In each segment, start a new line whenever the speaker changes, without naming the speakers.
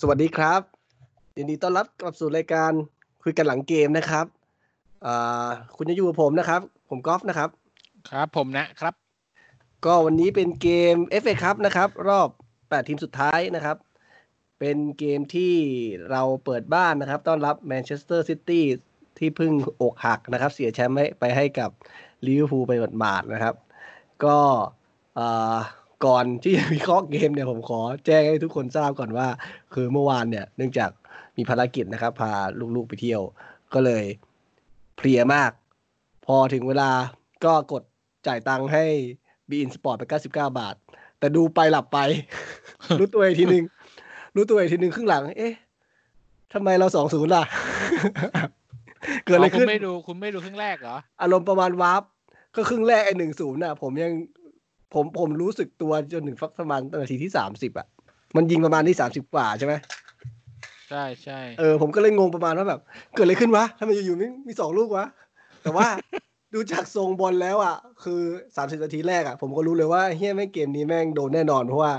สวัสดีครับยินดีต้อนรับกลับสู่รายการคุยกันหลังเกมนะครับอ่าคุณจะอยู่กับผมนะครับ ผมกอล์ฟนะครับ
ครับผมนะครับ
ก็วันนี้เป็นเกม FA ครับนะครับ รอบ 8 ทีมสุดท้ายนะครับ เป็นเกมที่เราเปิดบ้านนะครับ ต้อนรับแมนเชสเตอร์ซิตี้ที่เพิ่งอกหักนะครับ เสียแชมป์ให้ไปให้กับลิเวอร์พูลไปหมาดๆนะครับ ก็อ่า ก่อนที่จะวิเคราะห์เกมเนี่ยผมขอแจ้งให้ทุกคนทราบก่อนว่า คือเมื่อวานเนี่ยเนื่องจากมีภารกิจนะครับ พาลูกๆไปเที่ยว ก็เลยเพลียมาก พอถึงเวลาก็กดจ่ายตังค์ให้ beIN Sports ไป 99 บาท แต่ดูไปหลับไป รู้ตัวอีกทีหนึ่งรู้ตัวอีกทีหนึ่งครึ่งหลัง เอ๊ะทำไมเราสองศูนย์ล่ะ เกิดอะไรขึ้น คุณ
ไม่ดูคุณไม่ดูครึ่งแรกเหรอ
อารมณ์ประมาณวาร์ปก็ครึ่งแรกไอ้หนึ่งศูนย์น่ะ ผมยัง ผมผมรู้สึกตัวจนถึงฟักประมาณนาทีที่สามสิบอะ มันยิงประมาณที่สามสิบกว่าใช่ไหม
ใช่ใช่
เออผมก็เลยงงประมาณว่าแบบ เกิดอะไรขึ้นวะทำไมอยู่ๆมีมีสองลูกวะ แต่ว่าดูจากทรงบอลแล้วอะ คือสามสิบนาทีแรกอะ ผมก็รู้เลยว่าเฮียแม่งเกมนี้แม่งโดนแน่นอนเพราะว่า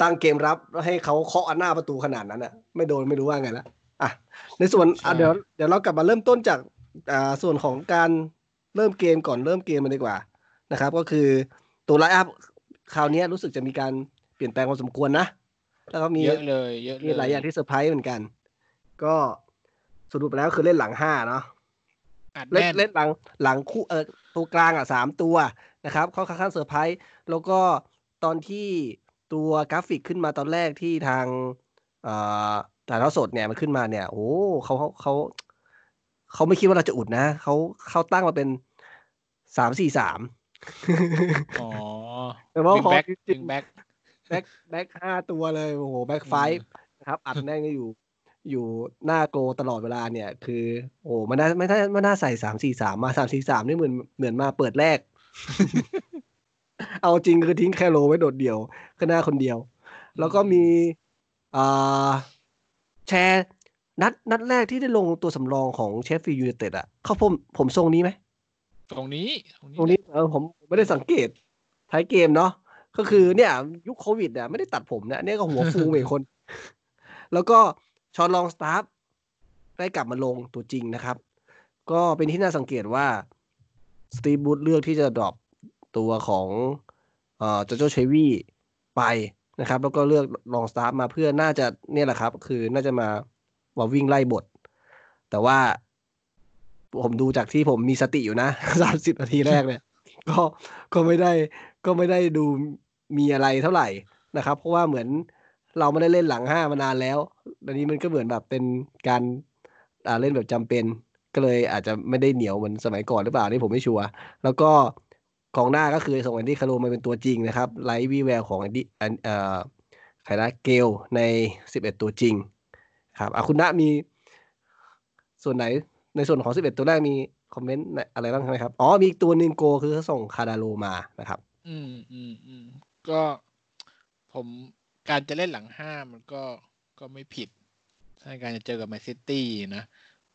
ตั้งเกมรับแล้วให้เขาเคาะอันหน้าประตูขนาดนั้นอะ ไม่โดนไม่รู้ว่าไงละอะในส่วนอะเดี๋ยวเดี๋ยวเรากลับมาเริ่มต้นจากอ่าส่วนของการเริ่มเกมก่อนเริ่มเกมมันดีกว่า นะครับ ก็คือตัว line up คราวนี้รู้สึกจะมีการเปลี่ยนแปลงพอสมควรนะ แล้วก็มี
เยอะเลยเยอะเลย มี
หลายอย่างที่เซอร์ไพรส์เหมือนกัน ก็สรุปแล้วคือเล่นหลังห้าเนาะ
อัด
เล่น
แน่น
เล่นหลังหลังคู่เออตัวกลางอะสามตัวนะครับเขาค่อนข้างเซอร์ไพรส์แล้วก็ตอนที่ตัวกราฟิกขึ้นมาตอนแรกที่ทางเอ่อถ่ายทอดสดเนี่ยมันขึ้นมาเนี่ย โอ้เขาเขาเขาเขาไม่คิดว่าเราจะอุดนะเขาเขาตั้งมาเป็นสามสี่สาม
อ๋อ
แต่ว่าพอจริง
wing back wing back
แบ็กแบ็กห้าตัวเลยโอ้โหแบ็คไฟ
อืม
นะครับอัดแน่นก็อยู่อยู่หน้าโกลตลอดเวลาเนี่ย คือ โอ้มันน่าไม่น่าไม่น่าใส่สามสี่สามมาสามสี่สามนี่เหมือนเหมือนมาเปิดแรก เอาจริงคือทิ้งแคร์โรลล์ไว้โดดเดี่ยวก็หน้าคนเดียว แล้วก็มีอ่าแชร์ นัดนัดแรกที่ได้ลงตัวสำรองของเชฟฟิลด์ยูไนเต็ดอะ เขาผมผมทรงนี้ไหม
ตรงนี้
ตรงนี้เออผมไม่ได้สังเกตท้ายเกมเนาะก็คือเนี่ย ยุคโควิดเนี่ยไม่ได้ตัดผมเนี่ยเนี่ยก็หัวฟูเหมือนคน แล้วก็ชอนลองสตาฟฟ์ได้กลับมาลงตัวจริงนะครับ ก็เป็นที่น่าสังเกตว่าสตีฟ บรูซเลือกที่จะ drop ตัวของเอ่อจอนโจเชลวีย์ไปนะครับ แล้วก็เลือกลองสตาฟฟ์มาเพื่อน่าจะเนี่ยแหละครับ คือน่าจะมามาวิ่งไล่บด แต่ว่า ผมดูจากที่ผมมีสติอยู่นะสามสิบนาทีแรกเนี่ย ก็ก็ไม่ได้ก็ไม่ได้ดูมีอะไรเท่าไหร่นะครับ เพราะว่าเหมือนเราไม่ได้เล่นหลังห้ามานานแล้วอันนี้มันก็เหมือนแบบเป็นการเล่นแบบจำเป็น ก็เลยอาจจะไม่ได้เหนียวเหมือนสมัยก่อนหรือเปล่านี่ผมไม่ชัวร์แล้วก็กองหน้าก็คือส่งแอนดี้ แคร์โรลล์มาเป็นตัวจริงนะครับไร้วี่แววของแอนดี้เอ่อใครนะเกลในสิบเอ็ดตัวจริง ครับอะคุณมีส่วนไหน ในส่วนของ 11 ตัวแรกมี comment อะไรบ้างไหมครับ อ๋อ มีอีกตัวหนึ่งโกลคือเขาส่งคาดาโลมานะครับ
อืมอืมอืมก็ผมการจะเล่นหลังห้ามันก็ก็ไม่ผิดถ้าการจะเจอกับแมนซิตี้นะ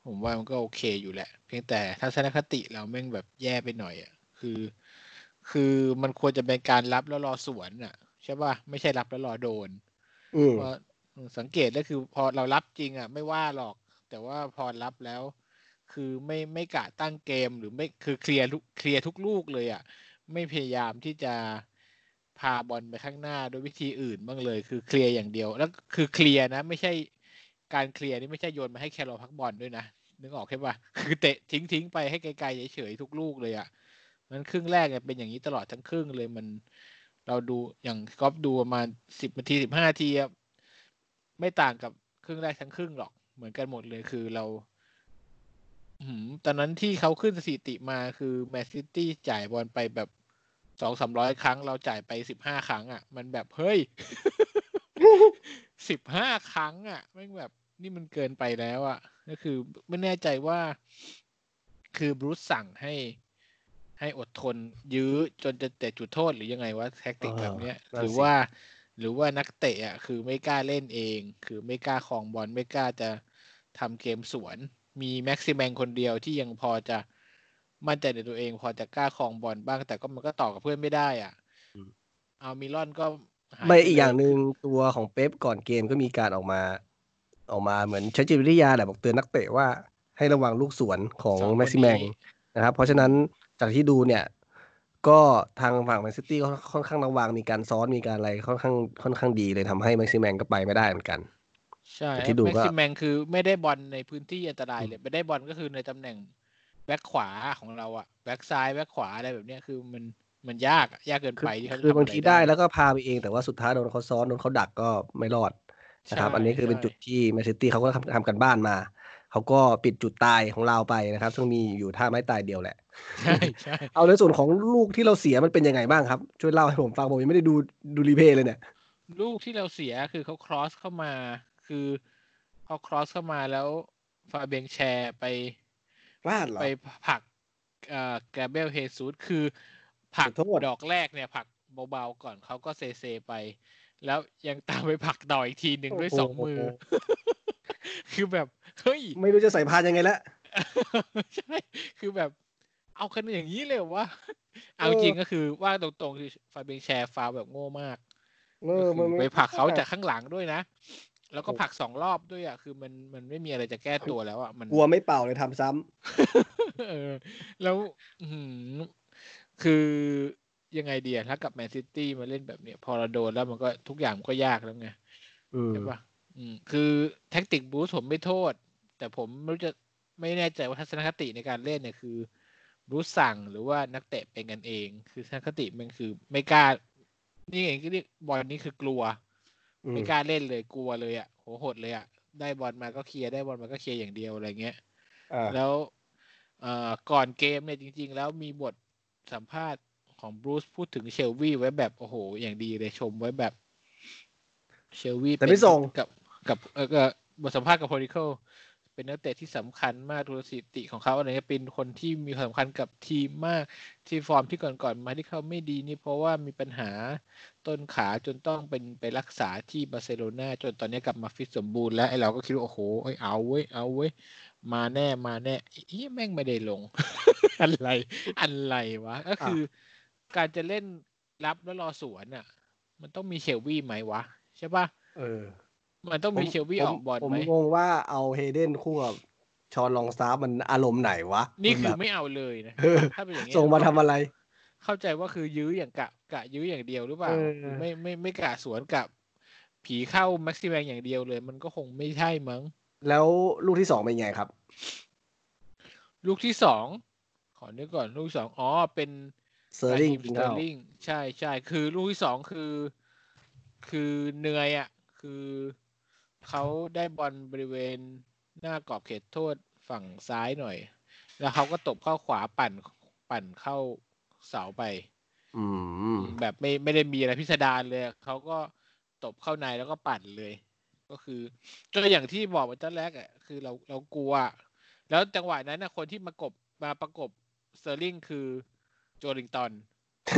ผมว่ามันก็โอเคอยู่แหละ เพียงแต่ทัศนคติเราแม่งแบบแย่ไปหน่อยอะ คือ คือมันควรจะเป็นการรับแล้วรอสวนอะ ใช่ป่ะไม่ใช่รับแล้วรอโดน
อืม
เพราะสังเกตก็คือพอเรารับจริงอะ ไม่ว่าหรอก แต่ว่าพอรับแล้ว คือไม่ไม่กะตั้งเกมหรือไม่คือเคลียร์ทุกเคลียร์ทุกลูกเลยอะ ไม่พยายามที่จะพาบอลไปข้างหน้าโดยวิธีอื่นบ้างเลย คือเคลียร์อย่างเดียว แล้วคือเคลียร์นะ ไม่ใช่การเคลียร์นี่ไม่ใช่โยนมาให้แคโรพักบอลด้วยนะนึกออกใช่ปะคือเตะทิ้งทิ้งไปให้ไกลๆเฉยๆทุกลูกเลยอะมันครึ่งแรกเนี่ยเป็นอย่างนี้ตลอดทั้งครึ่งเลยมันเราดูอย่างก๊อฟดูประมาณสิบนาทีสิบห้านาทีไม่ต่างกับครึ่งแรกทั้งครึ่งหรอกเหมือนกันหมดเลยคือเรา ตอนนั้นที่เขาขึ้นสถิติมาคือแมนซิตี้จ่ายบอลไปแบบสองสามร้อยครั้ง เราจ่ายไปสิบห้าครั้ง อะ มันแบบเฮ้ยสิบห้าครั้ง อะแม่งแบบนี่มันเกินไปแล้วอะ ก็คือไม่แน่ใจว่า คือบรูซสั่งให้ ให้อดทน ยื้อจนจะเตะจุดโทษหรือยังไงวะแท็กติก
เออ
แบบเนี้ย
นั่น
หรือ
สิ
ว่า หรือว่านักเตะอะคือไม่กล้าเล่นเอง คือไม่กล้าครองบอลไม่กล้าจะทำเกมสวน มีแม็กซิแมงคนเดียวที่ยังพอจะมั่นใจในตัวเอง พอจะกล้าครองบอลบ้าง แต่ก็มันก็ต่อกับเพื่อนไม่ได้อะ
อืม
อัลมิรอนก็หาย
ไป
เลย
อีกอย่างหนึ่งตัวของเป๊ปก่อนเกมก็มีการออกมา ออกมาเหมือนใช้จิตวิทยาแหละบอกเตือนนักเตะว่าให้ระวังลูกสวนของ
สองคน
แม็กซิแมง
นี้
นะครับ เพราะฉะนั้นจากที่ดูเนี่ย ก็ทางฝั่งแมนซิตี้ก็ค่อนข้างระวังมีการซ้อนมีการอะไรค่อนข้างค่อนข้างดีเลยทำให้แม็กซิแมงก็ไปไม่ได้เหมือนกัน
ใช่
แต่ที่ดูก็
แม็กซิแมงคือไม่ได้บอลในพื้นที่อันตรายเลยไม่ได้บอลก็คือในตำแหน่งแบ็คขวาของเราอะแบ็คซ้ายแบ็คขวาอะไรแบบเนี้ยคือมันมันยากอะยากเกิน
คือ
ไปที่เขาจะ
คือ
ทำ
บาง
อะไร
ทีได้แล้วก็พาไปเองแต่ว่าสุดท้ายโดนเขาซ้อนโดนเขาดักก็ไม่รอดนะครับ
ใช่
อันนี้คือเป็น
ใช่
จุดที่แมนซิตี้เขาก็ทำทำกันบ้านมาเขาก็ปิดจุดตายของเราไปนะครับ ซึ่งมีอยู่ท่าไม้ตายเดียวแหละ
ใช่ใช่
เอาในส่วนของลูกที่เราเสียมันเป็นยังไงบ้างครับ ช่วยเล่าให้ผมฟังผมยังไม่ได้ดูดู replay เลยเนี่ย
ลูกที่เราเสียคือเขา cross เข้ามา คือเขาครอสเข้ามาแล้วฟาเบงแชร์ไป
พลาดเหรอ
ไปผลักเอ่อแกเบลเฮซูสคือผลัก
ขอโทษ
ดอกแรกเนี่ยผลักเบาๆก่อนเขาก็เซเซไป แล้วยังตามไปผลักต่ออีกทีหนึ่งด้วยสองมือ คือแบบ เฮ้ย
ไม่รู้จะใส่พานยังไงละ
ใช่คือแบบ เอากันอย่างนี้เลยเหรอวะเอา
เออ
จริงก็คือว่าตรงๆคือฟาเบงแชร์ฟาวแบบโง่มาก
เออ
ก็
มัน
คือ
มัน
ไปผลักเขาจากข้างหลังด้วยนะ แล้วก็
โอ้
ผลักสองรอบด้วยอะคือมันมันไม่มีอะไรจะแก้ตัวแล้วอะมัน
กลัวไม่เป่าเลยทำซ้ำ
เออแล้วอื้อหือคือยังไงเดียถ้ากับแมนซิตี้มาเล่นแบบเนี้ยพอเราโดนแล้วมันก็ทุกอย่างมันก็ยากแล้วไง
อืม
ใช่ปะอืมคือแท็กติกบรูซผมไม่โทษ แต่ผมไม่รู้จะไม่แน่ใจว่าทัศนคติในการเล่นเนี่ยคือบรูซสั่งหรือว่านักเตะเป็นกันเอง คือทัศนคติมันคือไม่กล้านี่เองก็เรียกบอลนี้คือกลัว
อืม
ไม่กล้าเล่นเลยกลัวเลยอะโหโหดเลยอะได้บอลมาก็เคลียร์ได้บอลมาก็เคลียร์อย่างเดียวอะไรเงี้ย
อ่า
แล้วเอ่อก่อนเกมเนี่ยจริง ๆ แล้วมีบทสัมภาษณ์ของบรูซพูดถึงเชลวีไว้แบบ โอ้โห อย่างดีเลยชมไว้แบบ เชลวี
แต่ไม่ส่ง
กับกับเออกับบทสัมภาษณ์กับโพลิโคเป็นนักเตะที่สำคัญมากดูสถิติของเขาอะไรเงี้ยเป็นคนที่มีความสำคัญกับทีมมากที่ฟอร์มที่ก่อนๆมาที่เขาไม่ดีนี่เพราะว่ามีปัญหา ต้นขาจนต้องเป็นไปรักษาที่บาร์เซโลนาจนตอนนี้กลับมาฟิตสมบูรณ์แล้วไอ้เราก็คิดว่าโอ้โหเอ้ยเอาเว้ยเอาเว้ยมาแน่มาแน่เอี้ยแม่งไม่ได้ลง อะไร อะไรวะ ก็คือ การจะเล่นรับแล้วรอสวนอะ มันต้องมีเชลวี่ไหมวะ ใช่ปะ
เออ
มันต้องมีเชลวี่ออกบอล
ผม
ไหม
งงว่าเอาเฮเดนคู่กับฌอนลองสตาฟฟ์มันอารมณ์ไหนวะ
นี่คือ
แบบ
ไม่เอาเลยนะ
เออ
ถ้าเป็นอย่างเนี้ย
ส่งมาทำอะไร
เข้าใจว่าคือยื้ออย่างกะกะยื้ออย่างเดียวหรือเปล่า
เออ
คือไม่ไม่ไม่กะสวนกับผีเข้าแม็กซิแมงอย่างเดียวเลย มันก็คงไม่ใช่มั้ง
แล้วลูกที่สองเป็นไงครับ
ลูกที่สองขอนึกก่อนลูกที่สองอ๋อเป็นส
เตอร์ลิง
สเตอร์ลิงใช่ใช่คือลูกที่สองคือ คือเหนื่อยอะ คือเขาได้บอลบริเวณหน้ากรอบเขตโทษฝั่งซ้ายหน่อย แล้วเขาก็ตบเข้าขวาปั่นปั่นเข้า เสาไป
อืม
แบบไม่ไม่ได้มีอะไรพิสดารเลยเขาก็ตบเข้าในแล้วก็ปั่นเลย ก็คือก็อย่างที่บอกไปตอนแรกอะคือเราเรากลัว แล้วจังหวะนั้นนะคนที่มากบมาประกบเซอร์ลิงคือโจลิงตัน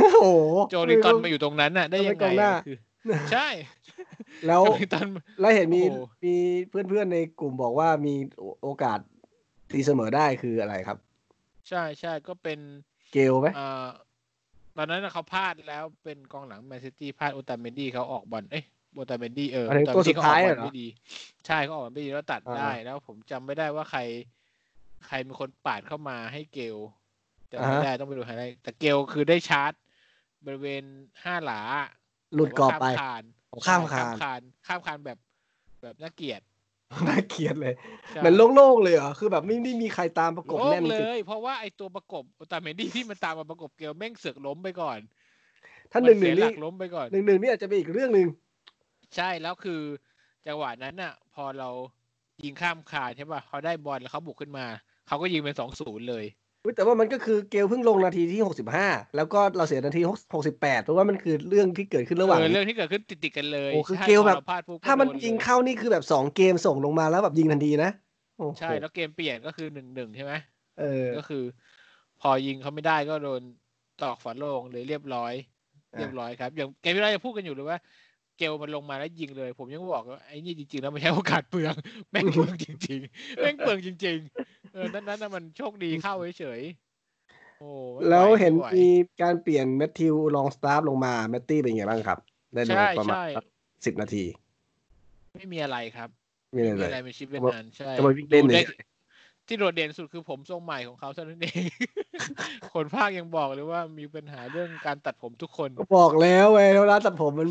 โอ้โห
โจลิงตันมาอยู่ตรงนั้นน่ะ ได้ยัง
ทำไมก
ไง
องหน้า
อะคือใช่
แล้ว
โจลิงตัน
แล้วเห็นมี
โอ้โห
มีเพื่อนๆในกลุ่มบอกว่ามีโอกาสตีเสมอได้คืออะไรครับ
ใช่ใช่ก็เป็น
เกลไหม
เอ่อ ตอนนั้นน่ะเขาพลาดแล้วเป็นกองหลังแมนซิตี้พลาดโอตาเมนดี้เขาออกบอลเอ้ยโอตาเมนดี้เออ
อันนี้
โอ
ตัว
ตาเมน
สุ
ดี้
ด
เขาอ
ท้า
อยกบอ
เห
ล
รอ
ไม่ดี ใช่เขาออกบอลไม่ดีแล้วตัด
อ่า
ได้แล้วผมจำไม่ได้ว่าใคร ใครเป็นคนปาดเข้ามาให้เกลจำไม่
อ่าฮะ
ได้ต้องไปดูไฮไลท์แต่เกลคือได้ชาร์จ บริเวณห้าหลา
หลุดกรอบไป
แต่ว่าข้ามคาน
อ๋อข้ามคาน
ใช่ข้ามคานข้ามคานแบบแบบน่าเกลียด
น่าเกลียดเลย
ใช่
เหมือนโล่งๆเลยเหรอคือแบบไม่ได้มีใครตามประกบ
โล่
แน่
ง
น
เล
สิ
ยเพราะว่าไอตัวประกบโอตาเมนดี้ที่มันตามมาประกบเกลแม่งเสือกล้มไปก่อน
ถ้าหนึ่งห
มั
นึ่ง
เสียหลั
นี่
กล้มไปก่อน
หนึ่งหนึ่งนี่อาจจะเป็นอีกเรื่องหนึ่ง
ใช่แล้วคือจังหวะนั้นน่ะ พอเรายิงข้ามคานใช่ป่ะเขาได้บอลแล้วเขาบุกขึ้นมาเขาก็ยิงเป็นสองศูนย์เลย
อุ๊ย แต่ว่ามันก็คือเกลเพิ่งลงนาทีที่หกสิบห้าแล้วก็เราเสียนาทีหกสิบแปดเพราะว่ามันคือเรื่องที่เกิดขึ้นระหว่าง
เออเรื่องที่เกิดขึ้นติดๆกันเลย
โอ้คือ
ใช่
เกล
พอ
แบบ
ราพลาดปุ๊บก็
ถ้ามัน
โด
ยิง
ล
เข้านี่คือแบบสองเกมส่งลงมาแล้วแบบยิงทันทีนะโอ้โห
ใช่แล้วเกมเปลี่ยนก็คือหนึ่งหนึ่งใช่ไหม
เออ
ก็คือ พอยิงเขาไม่ได้ก็โดนตอกฝาโลงเลยเรียบร้อย
อะ
เรียบร้อยครับ อย่างเกมที่เราจะพูดกันอยู่เลยว่าเกลมันลงมาแล้วยิงเลย ผมยังบอกว่าไอ้นี่จริงๆแล้วไม่ใช่โอกาสเปลืองแม่งเปลืองจริง ๆ แม่งเปลืองจริงๆ เออนั้นนั้นน่ะมันโชคดีเข้าเฉยๆโอ้ไม่ไแล้
วเห็น
ไม่ไมี
การเปลี่ยนแมทธิวลองสตาร์ฟลงมาแมตตี้เป็นไงบ้างครับ ได้ดู
ใช่
ประมาณ
ใช่
สิบนาที
ไม่มีอะไรครับ
มีอะไร
ไม่มี
เล
อะไร
ย
เป็นชิปเป็นอันใช่
จะมาวิ่งเล่น
ดู
เล
ได้
ย
ที่โดดเด่นสุดคือผมทรงใหม่ของเขาเท่านั้นเอง คนภาคยังบอกเลยว่ามีปัญหาเรื่องการตัดผมทุกคน
ก็บอกแล้วไงร้านตัดผมมัน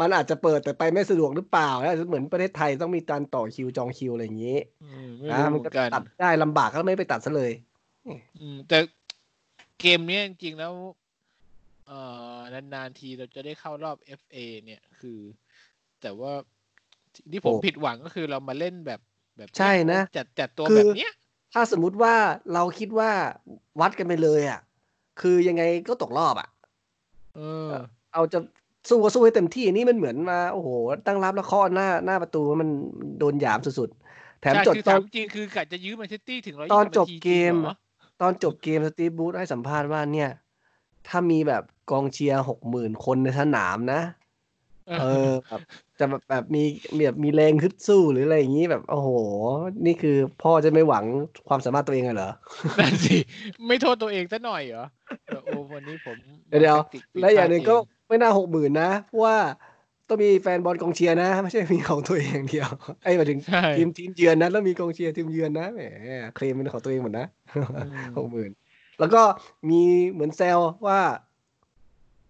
มันอาจจะเปิดแต่ไปไม่สะดวกหรือเปล่านะเหมือนประเทศไทยต้องมีการต่อคิวจองคิวอะไรอย่างนี้
อืมไม่
นะ
รู้
มัน
เหมื
ก็
อนกัน
ตัดได้ลำบากก็ไม่ไปตัดซะเลย
อืม แต่เกมเนี้ยจริงๆแล้ว เอ่อนานๆทีเราจะได้เข้ารอบ FA เนี่ยคือ แต่ว่าที่ผม
โอ้
ผิดหวังก็คือเรามาเล่นแบบแบบเย
ใช่นะ
จัดจัดตัว
คือ
แบบเนี้ย
ถ้าสมมุติว่าเราคิดว่าวัดกันไปเลย อะ คือยังไงก็ตกรอบอะ
เออ
เอาจะ สู้ก็สู้ให้เต็มที่นี่มันเหมือนมาโอ้โหตั้งรับแล้วเคาะหน้าหน้าประตูมันโดนหยามสุดๆแถม
ใช่
จด
คือ
ตอ
ถานมจริงคือกะจะยื้อแมนซิตี้ถึงร้อย
ตอนจบ
นาที
เกม
จริงเหรอ
ตอนจบเกมสตีฟบูธให้สัมภาษณ์ว่าเนี่ย ถ้ามีแบบกองเชียร์หกหมื่นคนในสนามนะ เออแบบจะแบบแบบมีแบบมีแรงฮึดสู้หรืออะไรอย่างนี้แบบโอ้โห นี่คือพ่อจะไม่หวังความสามารถตัวเองเลยเหรอ
นั่นสิ ไม่โทษตัวเองซะหน่อยเหรอเออโอ้วันนี้ผม
เดี๋ยวเดี๋ยว
แทคติกผิด
และอย่างหนึ่งก็
พลาดเไม่
น่าหกหมื่นนะเพราะว่าต้องมีแฟนบอลกองเชียร์นะ ไม่ใช่มีของตัวเองอย่างเดียวไอ้ยหมายถึง
ใช่
ทีมทีมเยือนนะแล้วมีกองเชียร์ทีมเยือนนะแหมเคลมเป็นของตัวเองหมดนะ
อืม
หกหมื่นแล้วก็มีเหมือนแซวว่า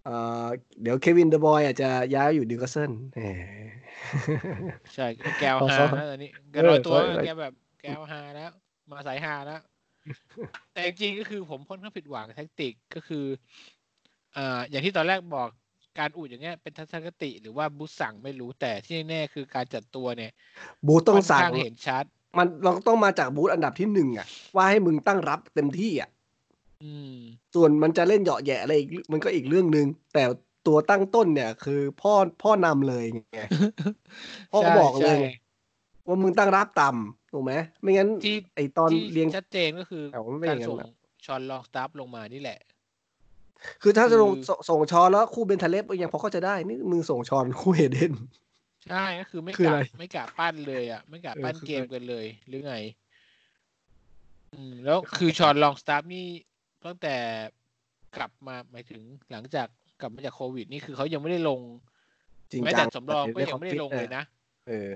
เอ่อเดี๋ยวเควินเดอบรอยน์อาจจะย้ายอยู่นิวคาสเซิลแหม
ใช่แกว
เอา
ฮา
เขา
แล้วตอนนี้แก
เออ
ลอยตัว
เขา
แกแบบแกวฮาแล้ว มาสายฮาแล้ว แต่จริงๆก็คือผมค่อนข้างผิดหวังแท็กติกก็คือ อ่า อย่างที่ตอนแรกบอก การอุดอย่างเงี้ยเป็นทัศนคติหรือว่าบรูซสั่งไม่รู้แต่ที่แน่ๆคือการจัดตัวเนี่ย
บรูซต้องสั่ง
ค่อนข้างเห็นชัด
มันเราต้องมาจากบรูซอันดับที่หนึ่งอะ ว่าให้มึงตั้งรับเต็มที่อะ
อืม
ส่วนมันจะเล่นเหยาะแหยะอะไรอีกมันก็อีกเรื่องหนึ่งแต่ตัวตั้งต้นเนี่ย คือพ่อพ่อนำเลยไงพ่อก็บอกเลย
ใช่
ไงว่ามึงตั้งรับต่ำถูกไหมไม่งั้น
ที่
ไอตอน
ที่
เรียง
ชัดเจนก็คือ
แต่ว่าไม่เป็น
การ
อย่างนั้น
ส่ง
อะ
ชอนลองสตาฟลงมานี่แหละ
คือถ้าจะลง
คือ
สส่งชอนแล้วคู่เบนทาเลฟยังพอเข้าใจได้ นี่มึงส่งชอนคู่เฮเดน
ใช่ก็คือไม่
คือกะอะไร
ไม่กะปั้นเลยอะ ไม่กะ
เออ
ปั้น
คือ
เกมกันเลย หรือไง อืม แล้วคือชอนลองสตาฟนี่ตั้งแต่กลับมาหมายถึงหลังจากกลับมาจากโควิด นี่คือเขายังไม่ได้ลง
จริง
แม้
จั
แต่
ง
สำรองก็ยังไม่ได้ลงเลยนะ
เออ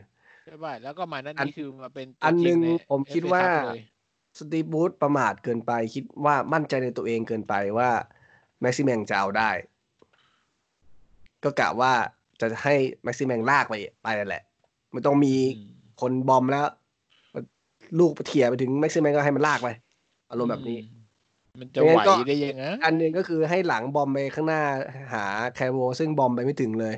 ใช่ป่ะแล้วก็มานั่น
อัน
นี่คือมาเป็นตัว
อันหนึ่ง
จริใผ
มคิด
FA
ว่า
Cup เลย
สตีฟบูธประมาทเกินไป คิดว่ามั่นใจในตัวเองเกินไปว่า แม็กซิแมงจะเอาได้ ก็กะว่าจะให้แม็กซิแมงลากไปไปนั่นแหละไม่ต้องมี
อืม
คนบอมแล้ว ลูกเถี่ยไปถึงแม็กซิแมงก็ให้มันลากไป อารมณ์แบบนี้
อืมมันจะ
ไม่งั้
ไหวน
ก็
ได้ยังไง
อันหนึ่งก็คือให้หลังบอมไปข้างหน้าหาแคโรซึ่งบอมไปไม่ถึงเลย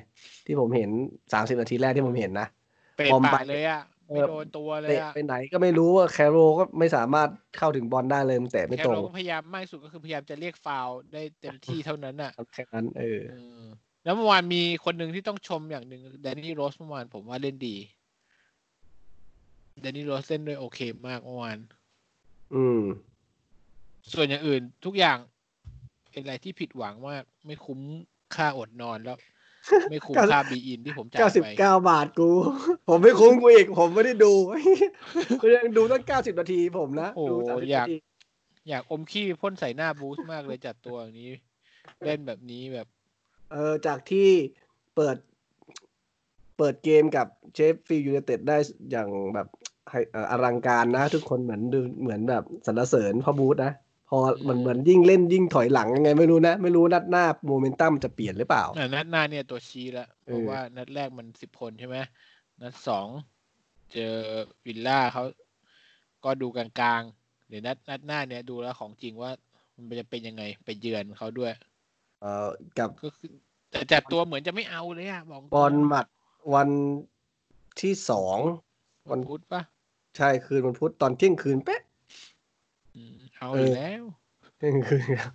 ที่ผมเห็นสามสิบนาทีแรกที่ผมเห็นนะ
เปะ
บอม
ปา
ไป
กเลยอะ
เอ
ไม่
อ
โดนตัวเลย
เตะ
อะ
ไปไหนก็ไม่รู้ว่าแคโรก็ไม่สามารถเข้าถึงบอลได้เลยมันเตะไม่
แค
ตร
โรงก็พยายามมากที่สุดก็คือพยายามจะเรียกฟาวล์ได้เต็มที่เท่านั้นอะ
แค่นั้นเออ
เออแล้วเมื่อวานมีคนหนึ่งที่ต้องชมอย่างหนึ่งแดนนี่โรสเมื่อวานผมว่าเล่นดีแดนนี่โรสเล่นด้วยโอเคมากเมื่อวาน
อืม
ส่วนอย่างอื่นทุกอย่างเป็นอะไรที่ผิดหวังมากไม่คุ้มค่าอดนอนแล้ว ไม่คุ้ม
เก้า
ค่าบีอินที่ผมจ่าย
เก้าสิบ
ไป
เก้าบาทกู ผมไม่คุ้มกูอีก ผมไม่ได้ดูคือยังดูตั้งเก้าสิบนาทีผมนะ
โอ้
ดู30
นาที
อยาก
อยากอมขี้พ่นใส่หน้าบรูซมากเลยจัดตัวอย่างนี้ เล่นแบบนี้แบบ
เออจากที่เปิด เปิดเกมกับเชฟฟิลด์ยูไนเต็ดได้อย่างแบบให้เอ่ออลังการนะ ทุกคนเหมือนดูเหมือนแบบสรรเสริญพ่อบรูซนะ พอมันเหมือนยิ่งเล่นยิ่งถอยหลังยังไงไม่รู้นะ ไม่รู้นัดหน้าโมเมนตัมจะเปลี่ยนหรือเปล่า
อะนัดหน้าเนี่ยตัวชี้แล้วเพราะ
เออ
ว่านัดแรกมันสิบคนใช่ไหมนัดสองเจอวิลล่าเขาก็ดูกลางๆเดี๋ยวนัดนัดหน้าเนี่ยดูแล้วของจริงว่ามันจะเป็นยังไงไปเยือนเขาด้วย
เอ่อกับ
ก็คือแต่จัดตัวเหมือนจะไม่เอาเลยอะบอกตรง
บอลหมัดวันที่สอง
วันพุธปะ
ใช่คืนวันพุธตอนเที่ยงคืนเป๊ะ
อืม เอา
เออ
อี
อ
กแล้ว
เที่ยงคืนครับ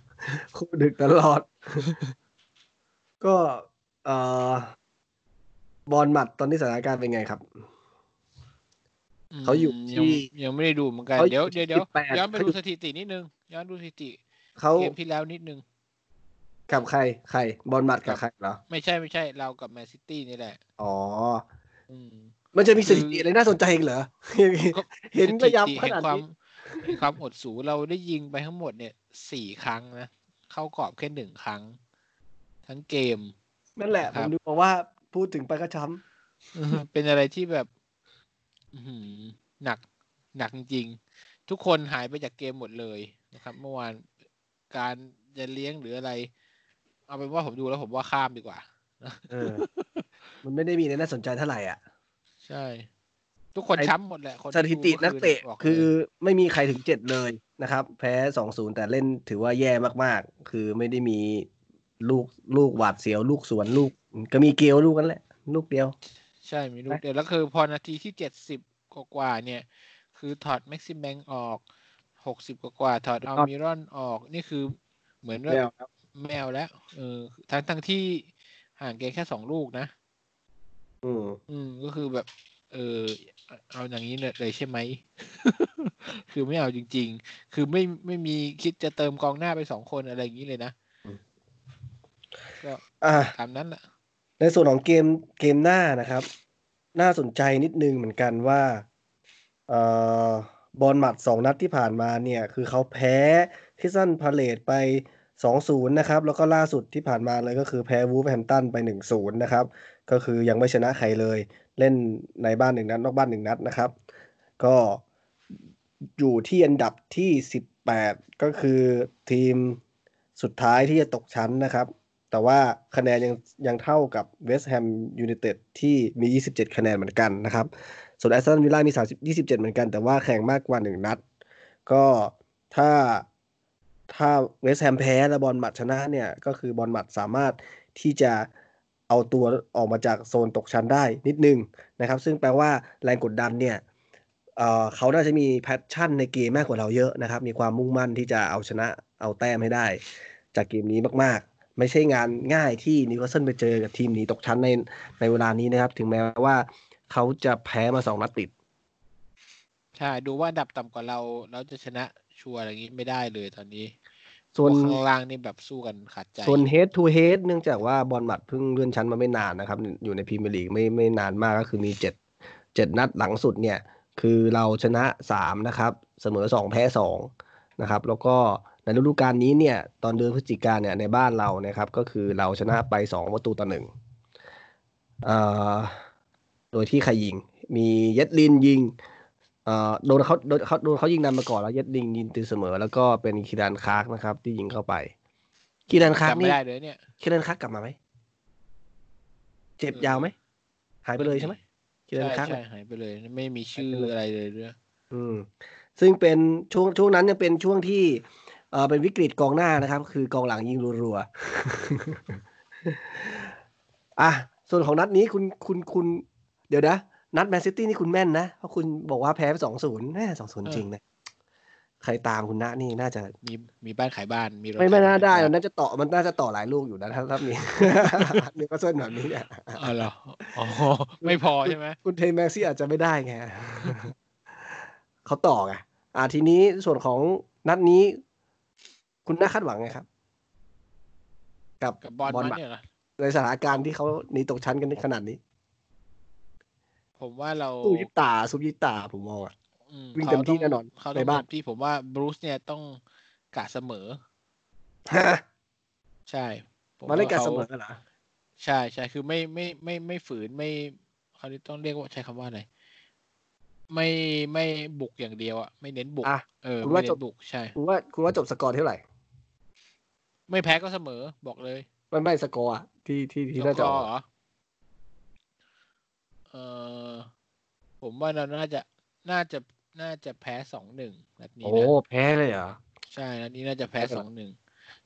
คู่ดึกตลอด ก็เอ่อบอลหมัดตอนนี้สถานการณ์เป็นไงครับ เขาอยู่
ม
ที่
ยังยังไม่ได้ดูเหมือนกัน
เขาอยู่
เดี๋ยว
ที่
เดี๋ยวเดี๋ยว
18
ย้อนไป
เขา
ดู
อยู่
สถิตินิดนึงย้อนดูสถิติ
เขา
เกมที่แล้วนิดนึง
กับใคร ใคร บอลหมัดกับใครเหรอ
ไม่ใช่ไม่ใช่เรากับแมนซิตี้นี่แหละ
อ๋อ
อืม
มันจะมีสถิติอะไรน่าสนใจอีกเหรอ
ก็
เห็นระยับ
สถิติ
ขนาด
แห่งความ
นี้
แห่ง ความอดสูเราได้ยิงไปทั้งหมดเนี่ยสี่ครั้งนะ เข้ากรอบแค่หนึ่งครั้ง ทั้งเกม
นั่นแหละ
ค
ผ
รับ
มดูบอกว่าพูดถึงไปก็ช้
อือฮึเป็นอะไรที่แบบอื้อหือหนักหนักจริงๆทุกคนหายไปจากเกมหมดเลยนะครับ เมื่อวานการจะเลี้ยงหรืออะไร เอาเป็นว่าผมดูแล้วผมว่าข้ามดีกว่าำ
เออมันไม่ได้มีอะไรน่าสนใจเท่าไหร่อะ
ใช่ ทุกคน
ไอ้
ช้ำหมดแหละคน
สถิติ
ที่ดู
นักเตะ
มื่นบ
คือ
ลย
ไม่มีใครถึงเจ็ดเลยนะครับ แพ้สองศูนย์แต่เล่นถือว่าแย่มากๆ คือไม่ได้มีลูกลูกหวาดเสียว ลูกสวนลูก ก็มีเกลียวลูกนั้นแหละ ลูกเดียว
ใช่มีลูกเดียว แล้วคือพอนาทีที่เจ็ดสิบกว่าๆเนี่ย คือถอดแม็กซิมแบงออกหกสิบกว่าๆถอดอัลมิรอนออกนี่คือเหมือนว่า
ไม่เอาครับ
ไม่เอาแล้วเออทั้งทั้งที่ห่างเกมแค่สองลูกนะ
อืม
อืมก็คือแบบ เออ เอาอย่างนี้เลยใช่ไหม คือไม่เอาจริง ๆ คือไม่ไม่มีคิดจะเติมกองหน้าไปสองคนอะไรอย่างนี้เลยนะก็
อะ
ตามนั้นแหละ
ในส่วนของเกมเกมหน้านะครับ น่าสนใจนิดนึงเหมือนกันว่าเอ่อบอลหมัดสองนัดที่ผ่านมาเนี่ย คือเขาแพ้ทิสันพาเลตไป2-0นะครับ แล้วก็ล่าสุดที่ผ่านมาเลยก็คือแพ้วูฟแฮมตันไป1-0นะครับ ก็คือยังไม่ชนะใครเลย เล่นในบ้านหนึ่งนัดนอกบ้านหนึ่งนัดนะครับ ก็อยู่ที่อันดับที่ 18 ก็คือทีมสุดท้ายที่จะตกชั้นนะครับ แต่ว่าคะแนนยังยังเท่ากับเวสต์แฮมยูไนเต็ดที่มี 27 คะแนนเหมือนกันนะครับ ส่วนแอสตันวิลล่ามี 30 27 เหมือนกัน แต่ว่าแข่งมากกว่า 1 นัด ก็ถ้าถ้าเวสต์แฮมแพ้และบอร์นมัธชนะเนี่ย ก็คือบอร์นมัธสามารถที่จะ เอาตัวออกมาจากโซนตกชั้นได้นิดนึงนะครับ ซึ่งแปลว่าแรงกดดันเนี่ยเเขาน่าจะมี passion ในเกมมากกว่าเราเยอะนะครับ มีความมุ่งมั่นที่จะเอาชนะเอาแต้มให้ได้ จากเกมนี้มากๆ ไม่ใช่งานง่ายที่นิวคาสเซิลไปเจอกับทีมหนีตกชั้นในในเวลานี้นะครับ ถึงแม้ว่าเขาจะแพ้มาสองนัดติด
ใช่ ดูว่าอันดับต่ำกว่าเรา เราจะชนะชัวร์อะไรอย่างนี้ไม่ได้เลยตอนนี้
ส่วน
พวกข้างล่างนี่แบบสู้กันขาดใจ
ส่วน head to head เนื่องจากว่าบอร์นมัธเพิ่งเลื่อนชั้นมาไม่นานนะครับ อยู่ในพรีเมียร์ลีกไม่ไม่นานมากก็คือมีเจ็ดเจ็ดนัดหลังสุดเนี่ย คือเราชนะสามนะครับ เสมอสองแพ้สองนะครับ แล้วก็ในฤดูกาลนี้เนี่ย ตอนเดือนพฤศจิกาเนี่ยในบ้านเรานะครับ ก็คือเราชนะไปสองประตูต่อหนึ่งเอ่อโดยที่ใครยิง มีเย็ดลินยิงเอ่อ โดนเขาโดนเขาโดนเขายิงนำมาก่อนแล้วเย็ดลินยิงตีเสมอ แล้วก็เป็นคีแรนคลาร์กนะครับ ที่ยิงเข้าไปคีแรนคลาร์ก
จำไม่
นี่
ได้เลยเนี่ย
คีแรนคลาร์กกลับมาไหมเจ็บยาวไหมหายไปเลยใช่ไหมคีแรน
ใช่
คลาร์ก
ใช่หายไปเลย ไม่มีชื่ออะไรเลยด้วย
อืม ซึ่งเป็นช่วงช่วงนั้นยังเป็นช่วงที่เอ่อเป็นวิกฤตกองหน้านะครับ คือกองหลังยิงรัวๆอะส่วนของนัดนี้คุณคุณคุณ เดี๋ยวนะ นัดแมนซิตี้นี่คุณแม่นนะ เพราะคุณบอกว่าแพ้ไปสองศูนย์แน่สองศูนย์
เออ
จริงนะ ใครตามคุณนะนี่น่าจะ
มีมีบ้านขายบ้านมีรถ
ไม่ไม่น่าได้
ขาย
มั
บ้
นน่าจะต่อมันน่าจะต่อหลายลูกอยู่นะถ้าถ้ามีนิวคาสเซิลแบบนี้เนี่ย
อ๋อเหรออ๋อไม่พอใช่ไหม
คุณเทนแม็กซี่อาจจะไม่ได้ไงเขาต่อไงอ่าทีนี้ส่วนของนัดนี้ คุณน่าคาดหวังไงครับ กับ
กับบอล
บอล
มัน
บัต
เนี่ยเหรอ
ในสถานการณ์ที่เขาหนีตกชั้นกันขนาดนี้
ผมว่าเรา
สู้ยิบตาสู้ยิบตาผมมองอะ
อืม
วิ่งเต็มที่
ขา
แน่นอน
เขา
ใน
ต้อง
บ้าน
เต็มที่ผมว่าบรูซเนี่ยต้องกะเสมอใช่ผ
มาเล่นกัน
ว่ข
เสมอกันเหรอ
ใช่ใช่คือไม่ไม่ไม่ไม่ฝืนไม่เขาเรียกต้องเรียกว่าใช้คำว่าอะไรไม่ไม่บุกอย่างเดียวอะไม่เน้นบุก
อะ
เออ
คุณ
ไม่
ว่า
เน้
จบ
นบุกใช่
คุณว่าคุณว่าจบสกอร์เท่าไหร่
ไม่แพ้ก็เสมอบอกเลย
ไม่ไม่สกอร์อะที่ที่ที่
ส
น่ากจะ
อ
ออก
ร์เหรอเอ ผมว่าเราน่าจะน่าจะน่าจะแพ้สองหนึ่งนัดนี้
โอ้
นะ
แพ้เลยเหรอ
ใช่นัดนี้น่าจะแพ้
ไม่เป็น
ส
ไร
องหนึ่ง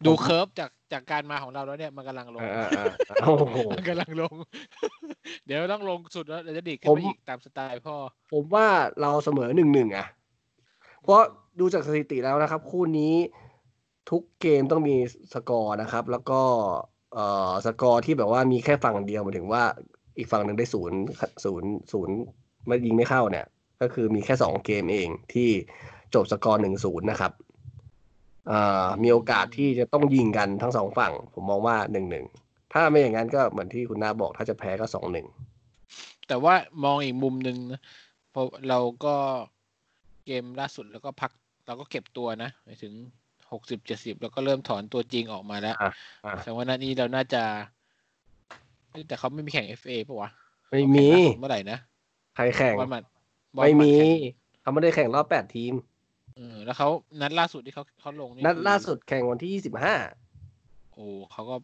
ดูเคิร์ฟจากจากการมาของเราแล้วเนี่ยมันกำลังลง
อ่าอ่าอ่าโอ้โห
มันกำลังลง เดี๋ยวต้องลงสุดแล้วเดี๋ยวจะดีดขึ้
ผ
น
ม
ไปอีกตามสไตล์พ่อ
ผมว่าเราเสมอหนึ่งหนึ่งอะเพราะดูจากสถิติแล้วนะครับ คู่นี้ทุกเกมต้องมีสกอร์นะครับ แล้วก็เอ่อสกอร์ที่แบบว่ามีแค่ฝั่งเดียวหมายถึงว่าอีกฝั่งหนึ่งได้ศูนย์ศูนย์ศูนย์ ไม่ยิงไม่เข้าเนี่ย ก็คือมีแค่สองเกมเองที่จบสกอร์หนึ่งศูนย์นะครับเอ่อมีโอกาสที่จะต้องยิงกันทั้งสองฝั่ง ผมมองว่าหนึ่งหนึ่งถ้าไม่อย่างนั้นก็เหมือนที่คุณนาบอกถ้าจะแพ้ก็สองหนึ่ง
แต่ว่ามองอีกมุมหนึ่งนะเพราะเราก็เกมล่าสุดแล้วก็พักเราก็เก็บตัวนะไปถึงหกสิบเจ็ดสิบแล้วก็เริ่มถอนตัวจริงออกมาแล้ว
อะอะ
แสดงว่านัดนี้เราน่าจะเอ้ยแต่เขาไม่มีแข่ง FA ปะวะ
ไม่มี
เขาแข่งล่าสุดเมื่อไหร่นะ
ใครแข่ง
บอลมัดบอล
ไม่
ด
มี
แข่ง
เขาไม่ได้แข่งรอบแปดทีม
เออแล้วเขานัดล่าสุดที่เขาเขาลงนี่
นัด
คือ
ล่าสุดแข่งวันที่ยี่สิบห้า
โอ้เขาก็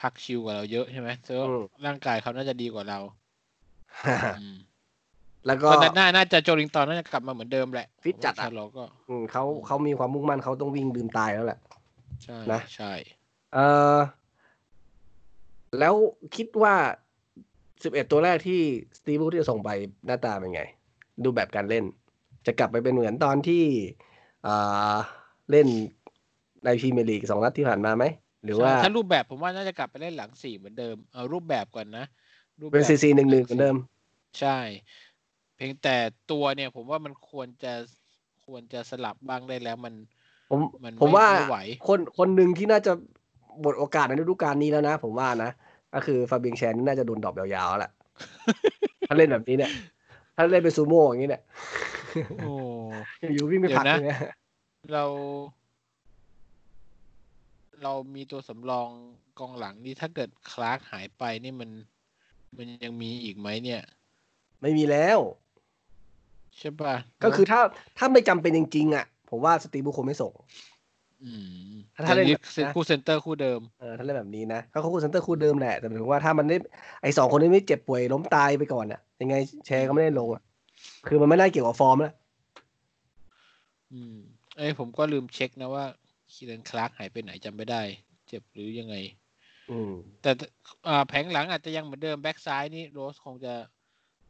พักชิวกว่าเราเยอะใช่ไหมเจอ
อืม
ร่างกายเขาน่าจะดีกว่าเราอืม
แล้วก็
ก็นัดหน้าน่าจะโจลิงตันน่าจะกลับมาเหมือนเดิมแหละ
ฟิตจัดอะ
ชาร์ลอตก็
อืมเขาเขามีความมุ่งมั่นเขาต้องวิ่งลืมตายแล้วแหละ
ใช่
นะ
ใช่
เออแล้วคิดว่า สิบเอ็ดตัวแรกที่สตีบูที่จะส่งไปหน้าตาเป็นไง ดูแบบการเล่น จะกลับไปเป็นเหมือนตอนที่อ่าเล่นในพรีเมียร์ลีกสองนัดที่ผ่านมาไหม หรือว่า
ใช่ถ้ารูปแบบผมว่าน่าจะกลับไปเล่นหลังสี่เหมือนเดิมเอารูปแบบก่อนนะรูป
เป็น
แบบ
ซีซีหนึ่งหนึ่งเหมือนเดิม
ใช่ เพียงแต่ตัวเนี่ยผมว่ามันควรจะควรจะสลับบ้างได้แล้วมัน
ผม
มัน
ผม
ไม่
ว่า
ไม่ไหว
คนคนหนึ่งที่น่าจะหมดโอกาสในฤดูกาลนี้แล้วนะ ผมว่านะ ก็คือฟาเบียนแชร์นี่น่าจะโดน drop ยาวๆแล้วแหละถ้าเล่นแบบนี้เนี่ย ถ้าเล่นเป็นซูโม่อย่างนี้เนี่ย
โอ้
อยู่วิ่งไปผลัก
เดี๋ยวนะ
เนี่ย
เรา เรามีตัวสำรองกองหลังนี่ถ้าเกิดคลาร์กหายไปนี่มัน มันยังมีอีกไหมเนี่ย
ไม่มีแล้ว
ใช่ป่ะ
ก็คือถ้าถ้าไม่จำเป็นจริงๆอะ ผมว่าสตีฟบรูซคงไม่ส่ง
อืม
ถ้าถ้าเล่น
อย่ง
แบบนะ
คู่เซนเตอร์คู่เดิม
เออถ้าเล่นแบบนี้นะเขาคู่เซนเตอร์คู่เดิมแหละแต่หมายถึงว่าถ้ามันได้ไอสองคนนี้ไม่เจ็บป่วยล้มตายไปก่อนอะ ยังไงแชร์ก็ไม่ได้ลงอะคือมันไม่ได้เกี่ยวกับฟอร์มแล้ว
อืม เอ้ยผมก็ลืมเช็คนะว่าคีแรนคลาร์กหายไปไหนจำไม่ได้ เจ็บหรือยังไง
อืม
แต่อ่าแผงหลังอาจจะยังเหมือนเดิมแบ็กซ้ายนี่โรสคงจะ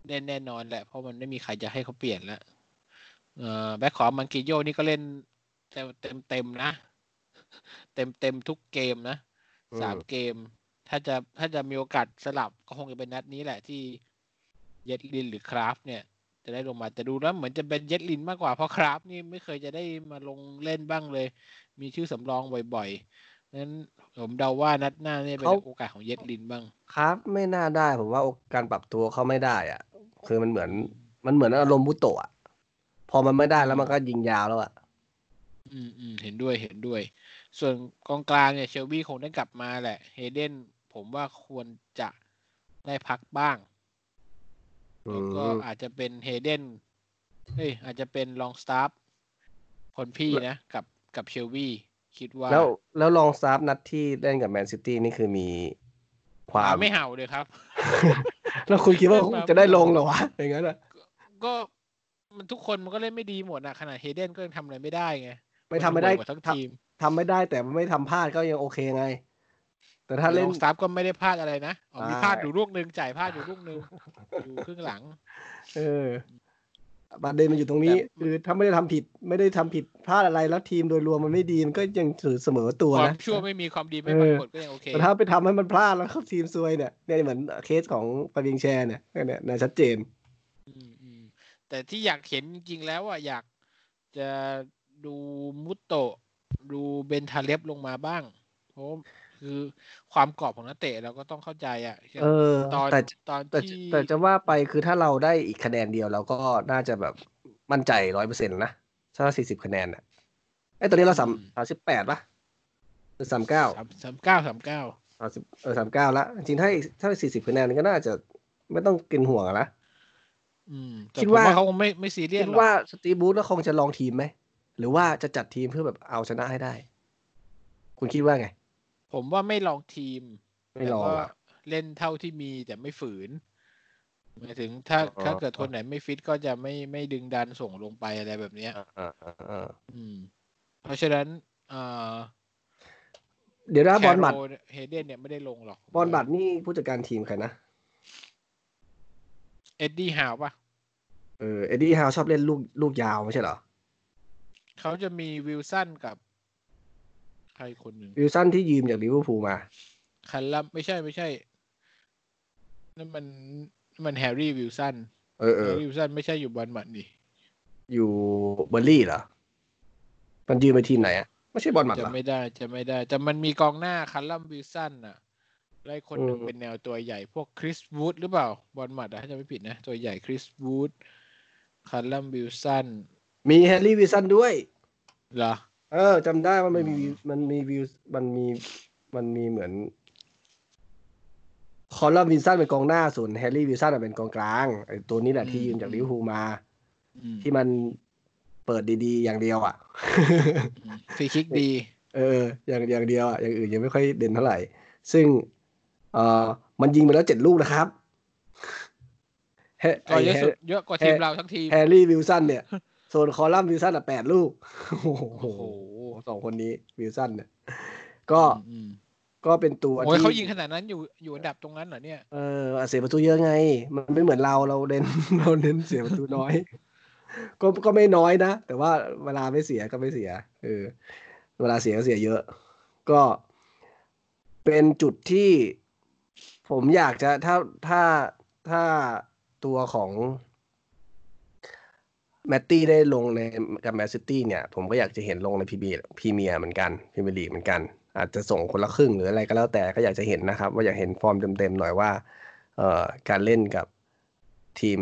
เล่นแน่นอนแหละ เพราะมันไม่มีใครจะให้เขาเปลี่ยนแล้วเอ่อแบ็กขวามันกีโยนี่ก็เล่น เต็มเต็มเต็มนะ เต็มเต็มทุกเกมนะ
อืม
สามเกม ถ้าจะถ้าจะมีโอกาสสลับก็คงจะเป็นนัดนี้แหละที่เยดลินหรือคราฟ เนี่ย จะได้ลงมาแต่ดูแล้วเหมือนจะเป็นเยดลินมากกว่าเพราะคราฟ นี่ไม่เคยจะได้มาลงเล่นบ้างเลย มีชื่อสำรองบ่อยๆนั้นผมเดาว่านัดหน้าเนี่ยเป็น
เขา
โอกาสของเยดลินบ้าง
ครับไม่น่าได้ผมว่าการปรับตัวเขาไม่ได้อะ คือมันเหมือนมันเหมือนอารมณ์บุโตะอะพอมันไม่ได้แล้วมันก็ยิงยาวแล้วอะ
อืมอืมเห็นด้วยเห็นด้วย ส่วนกองกลางเนี่ยเชลบี้คงได้กลับมาแหละเฮเดนผมว่าควรจะได้พักบ้าง แล้วก็
อืม
อาจจะเป็นเฮเดนเฮ้ยอาจจะเป็นลองสตาร์คนพี่นะกับกับเชลบี้คิดว่า
แล้วแล้วลองซาฟนัดที่เล่นกับแมนซิตี้นี่คือมีควา
หามไม่เห่าเลยครับ
แล้วคุณคิดว่า
เล่นมา
จะได้ลงเหรอวะอย่างนั้นอะ
ก็มันทุกคนมันก็เล่นไม่ดีหมดนะขนาดเฮเดนก็ยังทำอะไรไม่ได้ไง
ไม่ทำไม่ได้
นห่วยกว่าทั้ง
ทำ
ทีม
ทำไม่ได้แต่ไม่ทำพลาดก็ยังโอเคไง แต่ถ้าเล่น
ลองสตาร์ก็ไม่ได้พลาดอะไรนะอ๋อมี
ใช่
พลาดอยู่ลูกหนึ่งจ่ายพลาดอยู่ลูกหนึ่งอยู่ครึ่งหลัง
เออประเด็นมันอยู่ตรงนี้
แต่
คือถ้าไม่ได้ทำผิดไม่ได้ทำผิดพลาดอะไรแล้วทีมโดยรวมมันไม่ดีมันก็ยังถือเสมอตัว
ความ
นะ
ชั่วไม่มีความดีไม่
เอ
ป
อ
รากฏก็ยังโอเค
แต่ถ้าไปทำให้มันพลาดแล้วเข้าทีมซวยเนี่ยเนี่ยเหมือนเคสของฟาเบียนแชร์เนี่ยเนี่ยเนี่ยชัดเจน
อืมอืมแต่ที่อยากเห็นจริงๆแล้วอะอยากจะ ดูมุตโตะ ดูเบนทาเลฟลงมาบ้างเพราะคือความกรอบของนักเตะเราก็ต้องเข้าใจอะ
เออ
ตอน
แต่
ตอน
แต่
ที่
แต่จะว่าไปคือถ้าเราได้อีกคะแนนเดียวเราก็น่าจะแบบมั่นใจร้อยเปอร์เซ็นต์นะถ้าสี่สิบคะแนนอะไอ้ยตอนนี้เราสามสามสิบแปดปะหรือสามเก้า
สามสามเก้าสามเก้า
สามสิบเออสามเก้าละจริงๆถ้าอีกถ้าสี่สิบคะแนนก็น่าจะไม่ต้องกินห่วงอะนะ
อืมแต่
คิด
ผม
ว่า
ว่าเขาคงไม่ไม่ซีเรียส
คิด
หรอก
ว่าสตีบูธก็คงจะลองทีมไหม หรือว่าจะจัดทีมเพื่อแบบเอาชนะให้ได้ คุณคิดว่าไง
ผมว่าไม่ลองทีม
ไม่ลอง
แต่ก็
อะ
เล่นเท่าที่มีแต่ไม่ฝืนหมายถึงถ้า
อ๋อ
ถ้าเกิดคนไหนไม่ฟิตก็จะไม่ไม่ดึงดันส่งลงไปอะไรแบบเนี้ย
อ่าอ่าอ่า
อืม เพราะฉะนั้นเอ่อ
เดี๋ยวนะบอลบัตร
เฮเดนเนี่ยไม่ได้ลงหรอก
บอร์นมัธนี่ผู้จัดการทีมใครนะ
เอ็ดดี้ฮาวปะ
เออ เอ็ดดี้ฮาวชอบเล่นลูกลูกยาวไม่ใช่เหรอ
เขาจะมีวิลสันกับ ใครคนหนึ่ง
วิลสันที่ยืมจากลิเวอร์พูลมา
คัลลัมไม่ใช่ไม่ใช่นั่นมันนั่นมันแฮร์รี่วิลสัน
เออเอ
แฮร์รี่วิลสันไม่ใช่อยู่บอร์นมัธนี่
อยู่เบิร์นลีย์เหรอ มันยืมไปทีมไหนอะไม่ใช่บอร์นมัธ
จะ
เหรอ
ไม่ได้จะไม่ได้ แต่มันมีกองหน้าคัลลัมวิลสันน่ะไล่คนหนึ่ง
อืม
เป็นแนวตัวใหญ่พวกคริสวูดหรือเปล่า บอร์นมัธอะถ้าจะไม่ผิดนะ ตัวใหญ่คริสวูดคัลลัมวิลสัน
มีแฮร์รี่วิลสันด้วย
เหรอ
เออจำได้ว่ามันมี
อืม
มันมีวิวมันมีมันมีเหมือน คัลลัมวิลสันเป็นกองหน้าส่วนแฮร์รี่วิลสันเป็นกองกลางไอ้ตัวนี้แหละที่ยืมจากลิเวอร์พูลมา
อืม
ที่มันเปิดดีๆ อย่างเดียวอะ
ฟรีคิกดี
เออ อย่างอย่างเดียวอะอย่างอื่นยังไม่ค่อยเด่นเท่าไหร่ ซึ่ง เอ่อมันยิงไปแล้วเจ็ดลูกนะครับแฮ
ก็เยอะ
ไอ้
สุดเยอะกว่าทีมเราทั้งทีม
แฮร์รี่วิลสันเนี่ย ส่วนคัลลัมวิลสันอะแปดลูก โอ้โห
โอ้โห
สองคนนี้วิลสันเนี่ยก็
อืม
ก็เป็นตัว
โอ้ย
ที่
เขายิงขนาดนั้นอยู่อยู่อันดับตรงนั้นเหรอเนี่ย
เออเสียประตูเยอะไง มันไม่เหมือนเราเราเน้นเราเน้นเสียประตูน้อย ก็ก็ไม่น้อยนะ แต่ว่าเวลาไม่เสียก็ไม่เสียเออเวลาเสียก็เสียเยอะ ก็เป็นจุดที่ผมอยากจะถ้าถ้าถ้าตัวของ แมตตี้ได้ลงในกับแมนซิตี้เนี่ย ผมก็อยากจะเห็นลงในพรีพรีเมียร์เหมือนกันพรีเมียร์ลีกเหมือนกัน อาจจะส่งคนละครึ่งหรืออะไรก็แล้วแต่ก็อยากจะเห็นนะครับ ว่าอยากเห็นฟอร์มเต็มๆหน่อยว่าเอ่อการเล่นกับทีม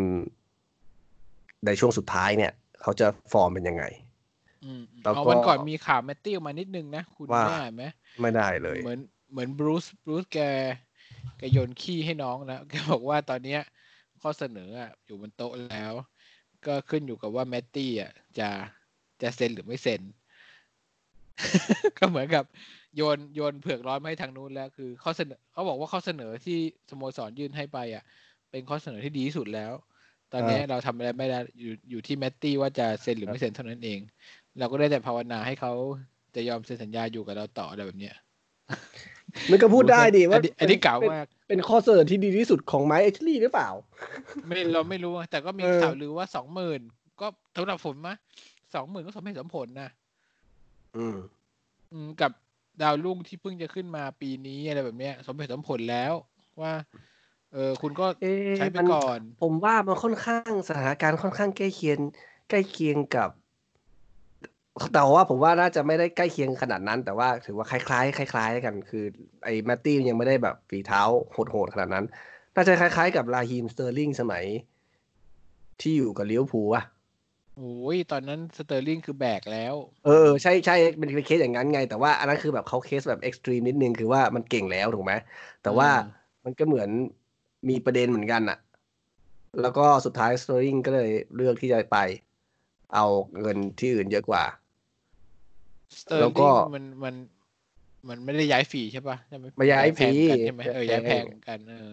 ในช่วงสุดท้ายเนี่ย เขาจะฟอร์มเป็นยังไง
อืม
แล้วก็
เอาวันก่อนมีข่าวแมตตี้ออกมานิดนึงนะ คุณ
ว่า
แม่ไหม
ไม่ได้เลย
เหมือนเหมือนบรูซบรูซแกแกโยนขี้ให้น้องนะแกบอกว่าตอนเนี้ยข้อเสนออะอยู่บนโต๊ะแล้ว ก็ขึ้นอยู่กับว่าแมตตี้อะจะจะเซ็นหรือไม่เซ็น ก็เหมือนกับโยนโยนเผือกร้อนมาให้ทางนู้นแล้ว คือข้อเสนอเขาบอกว่าข้อเสนอที่สโมสรยื่นให้ไปอะ เป็นข้อเสนอที่ดีที่สุดแล้ว ตอนเนี้ยเราทำอะไรไม่ได้อยู่อยู่ที่แมตตี้ว่าจะเซ็นหรือไม่เซ็นเท่านั้นเอง เราก็ได้แต่ภาวนาให้เขาจะยอมเซ็นสัญญาอยู่กับเราต่ออะไรแบบเนี้ย
มันก็พูดได้ดิว่า
อันนี้อันนี้เก่า
เป็น
มาก
เป็นข้อเสนอที่ดีที่สุดของไมค์เอชลี่หรือเปล่า
ไม่เราไม่รู้อะแต่ก็มี
เออ
ข่าวลือว่าสองหมื่นก็สำหรับผมนะสองหมื่นก็สมเหตุสมผลนะ
อืม
อืมกับดาวรุ่งที่เพิ่งจะขึ้นมาปีนี้อะไรแบบเนี้ย สมเหตุสมผลแล้วว่า เออคุณก็
เอ๊ะ
ใช้ไป
มัน
ก่อน
ผมว่ามันค่อนข้างสถานการณ์ค่อนข้างใกล้เคียงใกล้เคียงกับ แต่ว่าผมว่าน่าจะไม่ได้ใกล้เคียงขนาดนั้น แต่ว่าถือว่าคล้ายๆคล้าย ๆ กัน คือไอ้แมตตี้ยังไม่ได้แบบฝีเท้าโหดๆขนาดนั้น น่าจะคล้าย ๆ กับราฮีมสเตอร์ลิงสมัย ที่อยู่กับลิเวอร์พูลอะ
โอ้ยตอนนั้นสเตอร์ลิงคือแบกแล้ว
เออใช่ใช่เป็นเป็นเคสอย่างนั้นไง แต่ว่าอันนั้นคือแบบเขาเคสแบบ extreme นิดนึงคือว่ามันเก่งแล้วถูกไหมแต่ว่า
อืม
มันก็เหมือนมีประเด็นเหมือนกันอะแล้วก็สุดท้ายสเตอร์ลิงก็เลยเลือกที่จะไป เอาเงินที่อื่นเยอะกว่า
สเตอร์
แล้วก็
ลิงมันมันมันไม่ได้ย้ายฟรีใช่ปะใช่ไหม
ไม่ย้ายฟรี
แพงกันใช่ไหมเออย้ายแพงกันเออ